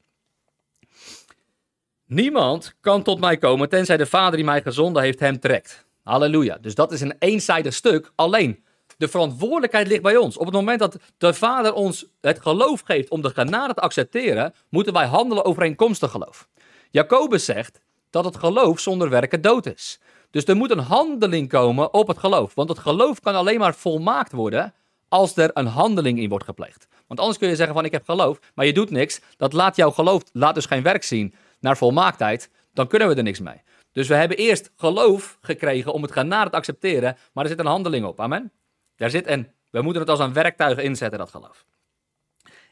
Niemand kan tot mij komen tenzij de Vader die mij gezonden heeft hem trekt. Halleluja. Dus dat is een eenzijdig stuk. Alleen, de verantwoordelijkheid ligt bij ons. Op het moment dat de Vader ons het geloof geeft om de genade te accepteren, moeten wij handelen overeenkomstig geloof. Jacobus zegt dat het geloof zonder werken dood is. Dus er moet een handeling komen op het geloof. Want het geloof kan alleen maar volmaakt worden als er een handeling in wordt gepleegd. Want anders kun je zeggen van ik heb geloof, maar je doet niks. Dat laat jouw geloof, laat dus geen werk zien naar volmaaktheid, dan kunnen we er niks mee. Dus we hebben eerst geloof gekregen om het genade te accepteren, maar er zit een handeling op. Amen. Daar zit een, we moeten het als een werktuig inzetten, dat geloof.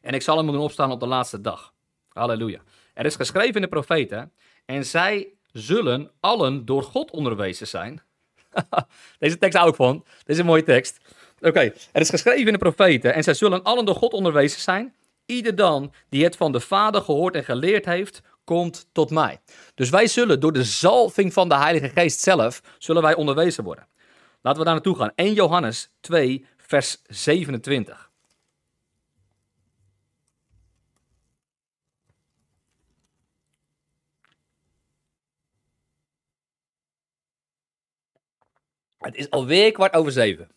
En ik zal hem doen opstaan op de laatste dag. Halleluja. Er is geschreven in de profeten, en zij zullen allen door God onderwezen zijn. Deze tekst hou ik van. Dit is een mooie tekst. Oké, het is geschreven in de profeten. En zij zullen allen door God onderwezen zijn. Ieder dan die het van de Vader gehoord en geleerd heeft, komt tot mij. Dus wij zullen door de zalving van de Heilige Geest zelf, zullen wij onderwezen worden. Laten we daar naartoe gaan. 1 Johannes 2, vers 27. Het is alweer kwart over zeven.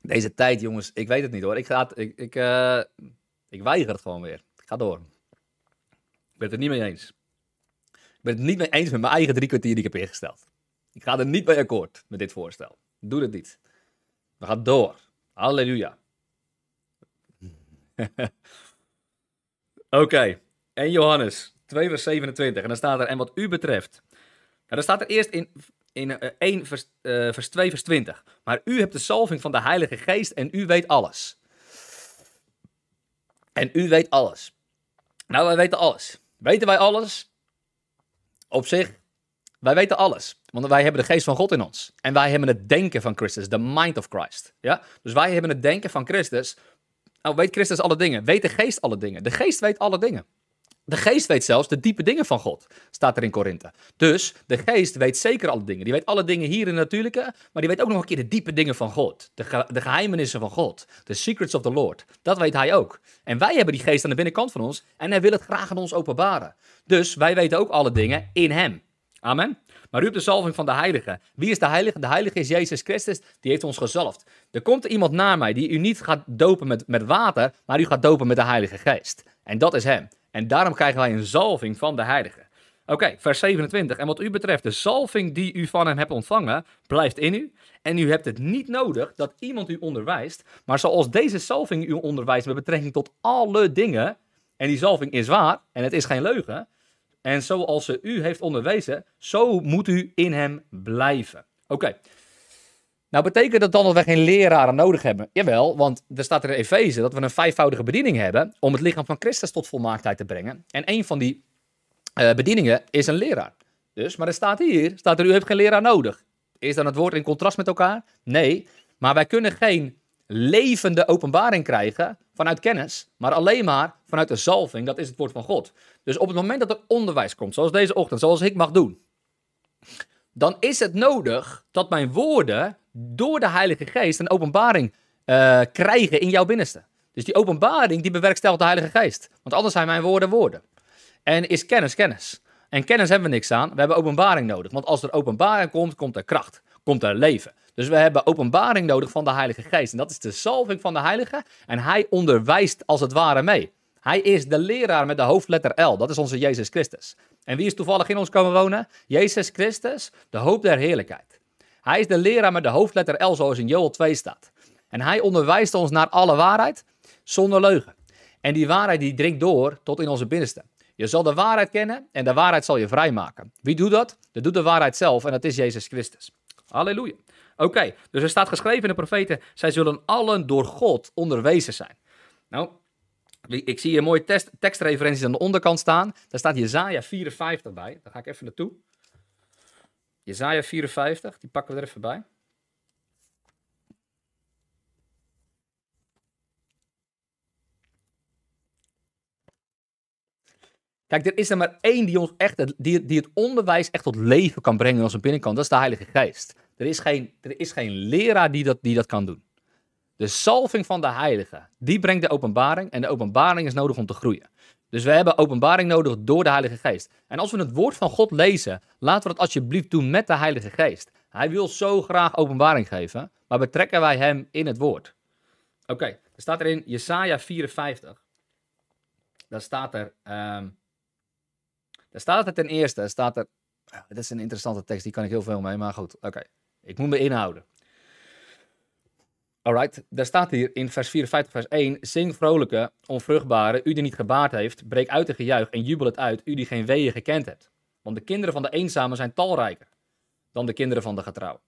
Deze tijd, jongens, ik weet het niet hoor. Ik, ga ik, ik, uh, ik weiger het gewoon weer. Ik ga door. Ik ben het er niet mee eens. Ik ben het niet mee eens met mijn eigen drie kwartier die ik heb ingesteld. Ik ga er niet mee akkoord met dit voorstel. Doe het niet. We gaan door. Halleluja. Oké. En Johannes 2 vers 27. En dan staat er, en wat u betreft. Nou, dan staat er eerst in in uh, 1 vers, uh, vers 2 vers 20. Maar u hebt de salving van de Heilige Geest en u weet alles. En u weet alles. Nou, wij weten alles. Weten wij alles? Op zich, wij weten alles. Want wij hebben de geest van God in ons. En wij hebben het denken van Christus, de mind of Christ. Ja? Dus wij hebben het denken van Christus. Nou, weet Christus alle dingen? Weet de geest alle dingen? De geest weet alle dingen. De geest weet zelfs de diepe dingen van God, staat er in Korinthe. Dus de geest weet zeker alle dingen. Die weet alle dingen hier in het natuurlijke, maar die weet ook nog een keer de diepe dingen van God. De, de geheimenissen van God. De secrets of the Lord. Dat weet hij ook. En wij hebben die geest aan de binnenkant van ons en hij wil het graag aan ons openbaren. Dus wij weten ook alle dingen in hem. Amen. Maar u hebt de zalving van de heilige. Wie is de heilige? De heilige is Jezus Christus. Die heeft ons gezalfd. Er komt iemand naar mij die u niet gaat dopen met, met water, maar u gaat dopen met de heilige geest. En dat is hem. En daarom krijgen wij een zalving van de heilige. Oké, vers 27. En wat u betreft, de zalving die u van hem hebt ontvangen, blijft in u. En u hebt het niet nodig dat iemand u onderwijst. Maar zoals deze zalving u onderwijst met betrekking tot alle dingen. En die zalving is waar en het is geen leugen. En zoals ze u heeft onderwezen, zo moet u in hem blijven. Oké. Nou, betekent dat dan dat we geen leraren nodig hebben? Jawel, want er staat er in Efeze dat we een vijfvoudige bediening hebben om het lichaam van Christus tot volmaaktheid te brengen. En een van die uh, bedieningen is een leraar. Dus, maar er staat hier, staat er, u hebt geen leraar nodig. Is dan het woord in contrast met elkaar? Nee, maar wij kunnen geen levende openbaring krijgen vanuit kennis, maar alleen maar vanuit de zalving, dat is het woord van God. Dus op het moment dat er onderwijs komt, zoals deze ochtend, zoals ik mag doen, dan is het nodig dat mijn woorden door de Heilige Geest een openbaring uh, krijgen in jouw binnenste. Dus die openbaring die bewerkstelligt de Heilige Geest. Want anders zijn mijn woorden woorden. En is kennis kennis. En kennis hebben we niks aan. We hebben openbaring nodig. Want als er openbaring komt, komt er kracht. Komt er leven. Dus we hebben openbaring nodig van de Heilige Geest. En dat is de salving van de Heilige. En hij onderwijst als het ware mee. Hij is de leraar met de hoofdletter L. Dat is onze Jezus Christus. En wie is toevallig in ons komen wonen? Jezus Christus, de hoop der heerlijkheid. Hij is de leraar met de hoofdletter L, zoals in Joel 2 staat. En hij onderwijst ons naar alle waarheid zonder leugen. En die waarheid die dringt door tot in onze binnenste. Je zal de waarheid kennen en de waarheid zal je vrijmaken. Wie doet dat? Dat doet de waarheid zelf en dat is Jezus Christus. Halleluja. Oké, dus er staat geschreven in de profeten, zij zullen allen door God onderwezen zijn. Nou, ik zie hier mooie tekstreferenties aan de onderkant staan. Daar staat Jezaja 54 bij. Daar ga ik even naartoe. Jezaja 54, die pakken we er even bij. Kijk, er is er maar één die, ons echt, die, die het onderwijs echt tot leven kan brengen in onze binnenkant. Dat is de Heilige Geest. Er is geen, er is geen leraar die dat, die dat kan doen. De salving van de Heilige, die brengt de openbaring. En de openbaring is nodig om te groeien. Dus we hebben openbaring nodig door de Heilige Geest. En als we het woord van God lezen, laten we dat alsjeblieft doen met de Heilige Geest. Hij wil zo graag openbaring geven, maar betrekken wij hem in het woord. Oké, er staat er in Jesaja 54. Daar staat er, um, daar staat er ten eerste, staat er, dit is een interessante tekst, die kan ik heel veel mee, maar goed, oké. Ik moet me inhouden. Alright, daar staat hier in vers 54, vers 1: Zing vrolijke, onvruchtbare, u die niet gebaard heeft, breek uit de gejuich en jubel het uit, u die geen weeën gekend hebt. Want de kinderen van de eenzame zijn talrijker dan de kinderen van de getrouw.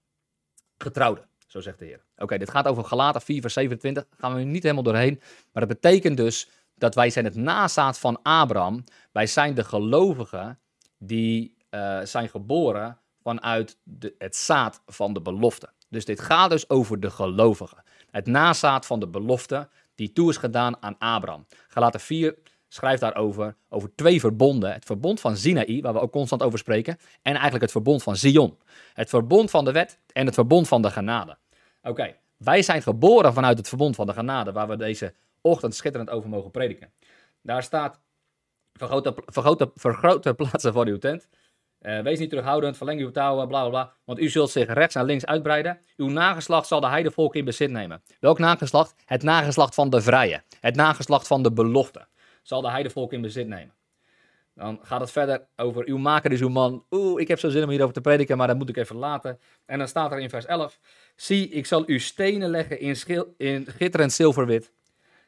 getrouwde. Zo zegt de Heer. Oké, dit gaat over Galaten 4, vers 27. Daar gaan we nu niet helemaal doorheen. Maar dat betekent dus dat wij zijn het nazaat van Abraham. Wij zijn de gelovigen die uh, zijn geboren vanuit het zaad van de belofte. Dus dit gaat dus over de gelovigen. Het nazaad van de belofte die toe is gedaan aan Abraham. Galaten 4 schrijft daarover, over twee verbonden. Het verbond van Sinaï, waar we ook constant over spreken, en eigenlijk het verbond van Zion. Het verbond van de wet en het verbond van de genade. Oké, wij zijn geboren vanuit het verbond van de genade, waar we deze ochtend schitterend over mogen prediken. Daar staat, vergroot de, plaatsen voor uw tent. Uh, wees niet terughoudend, verleng uw touwen, bla bla bla. Want u zult zich rechts en links uitbreiden. Uw nageslacht zal de heidevolk in bezit nemen. Welk nageslacht? Het nageslacht van de vrije. Het nageslacht van de belofte. Zal de heidevolk in bezit nemen. Dan gaat het verder over uw maker is uw man. Oeh, ik heb zo zin om hierover te prediken, maar dat moet ik even laten. En dan staat er in vers 11. Zie, ik zal u stenen leggen in, schil, in gitterend zilverwit.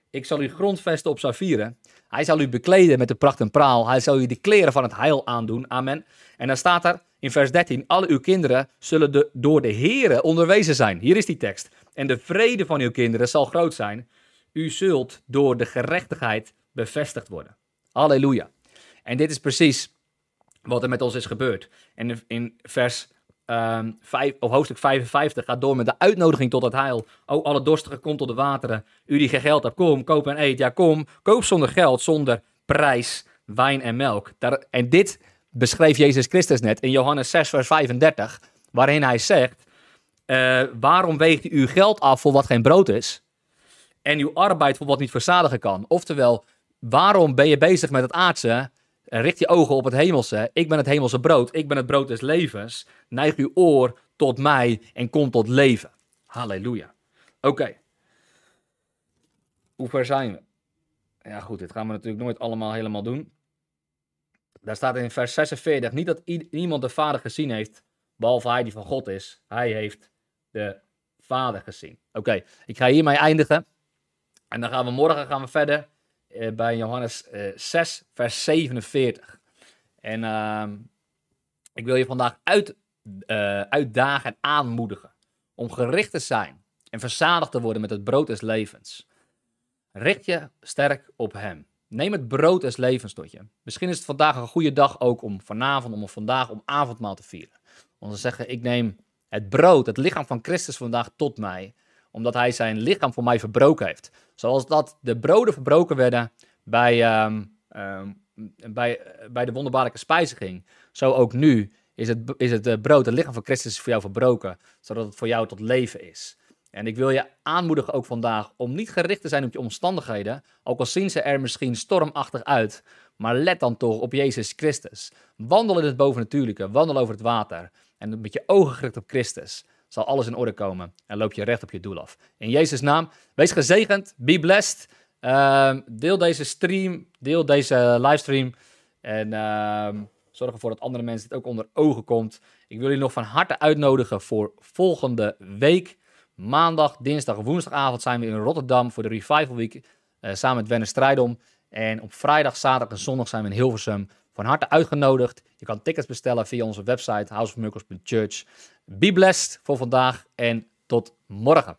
Ik zal u grondvesten op saffieren. Hij zal u bekleden met de pracht en praal. Hij zal u de kleren van het heil aandoen. Amen. En dan staat er in vers 13: Alle uw kinderen zullen door de Here onderwezen zijn. Hier is die tekst. En de vrede van uw kinderen zal groot zijn. U zult door de gerechtigheid bevestigd worden. Halleluja. En dit is precies wat er met ons is gebeurd. En in vers um, of hoofdstuk 55 gaat door met de uitnodiging tot het heil. O, alle dorstigen, kom tot de wateren. U die geen geld hebt, kom, koop en eet. Ja, kom, koop zonder geld, zonder prijs, wijn en melk. Daar, en dit beschreef Jezus Christus net in Johannes 6, vers 35, waarin hij zegt: uh, Waarom weegt u uw geld af voor wat geen brood is? En uw arbeid voor wat niet verzadigen kan? Oftewel, waarom ben je bezig met het aardse richt je ogen op het hemelse. Ik ben het hemelse brood. Ik ben het brood des levens. Neig uw oor tot mij en kom tot leven. Halleluja. Oké. Hoe ver zijn we? Ja goed, dit gaan we natuurlijk nooit allemaal helemaal doen. Daar staat in vers 46 niet dat iemand de Vader gezien heeft, behalve hij die van God is. Hij heeft de Vader gezien. Oké, ik ga hiermee eindigen. En dan gaan we morgen gaan we verder uh, bij Johannes uh, eh, 6, vers 47. En uh, ik wil je vandaag uit, uh, uitdagen en aanmoedigen om gericht te zijn en verzadigd te worden met het brood des levens. Richt je sterk op Hem. Neem het brood des levens tot je. Misschien is het vandaag een goede dag ook om vanavond, om vandaag om avondmaal te vieren. Om te zeggen, ik neem het brood, het lichaam van Christus vandaag tot mij omdat hij zijn lichaam voor mij verbroken heeft. Zoals dat de broden verbroken werden bij, ehm, ehm, bij, bij de wonderbaarlijke spijziging. Zo ook nu is het, is het eh, brood, het lichaam van Christus voor jou verbroken. Zodat het voor jou tot leven is. En ik wil je aanmoedigen ook vandaag om niet gericht te zijn op je omstandigheden. Ook al zien ze er misschien stormachtig uit. Maar let dan toch op Jezus Christus. Wandel in het bovennatuurlijke. Wandel over het water. En met je ogen gericht op Christus zal alles in orde komen en loop je recht op je doel af. In Jezus' naam, wees gezegend, be blessed. Uh, deel deze stream, deel deze livestream en uh, zorg ervoor dat andere mensen het ook onder ogen komt. Ik wil jullie nog van harte uitnodigen voor volgende week. Maandag, dinsdag, woensdagavond zijn we in Rotterdam voor de Revival Week uh, samen met Werner Strijdom. En op vrijdag, zaterdag en zondag zijn we in Hilversum van harte uitgenodigd. Je kan tickets bestellen via onze website houseofmiracles.church. Be blessed voor vandaag en tot morgen.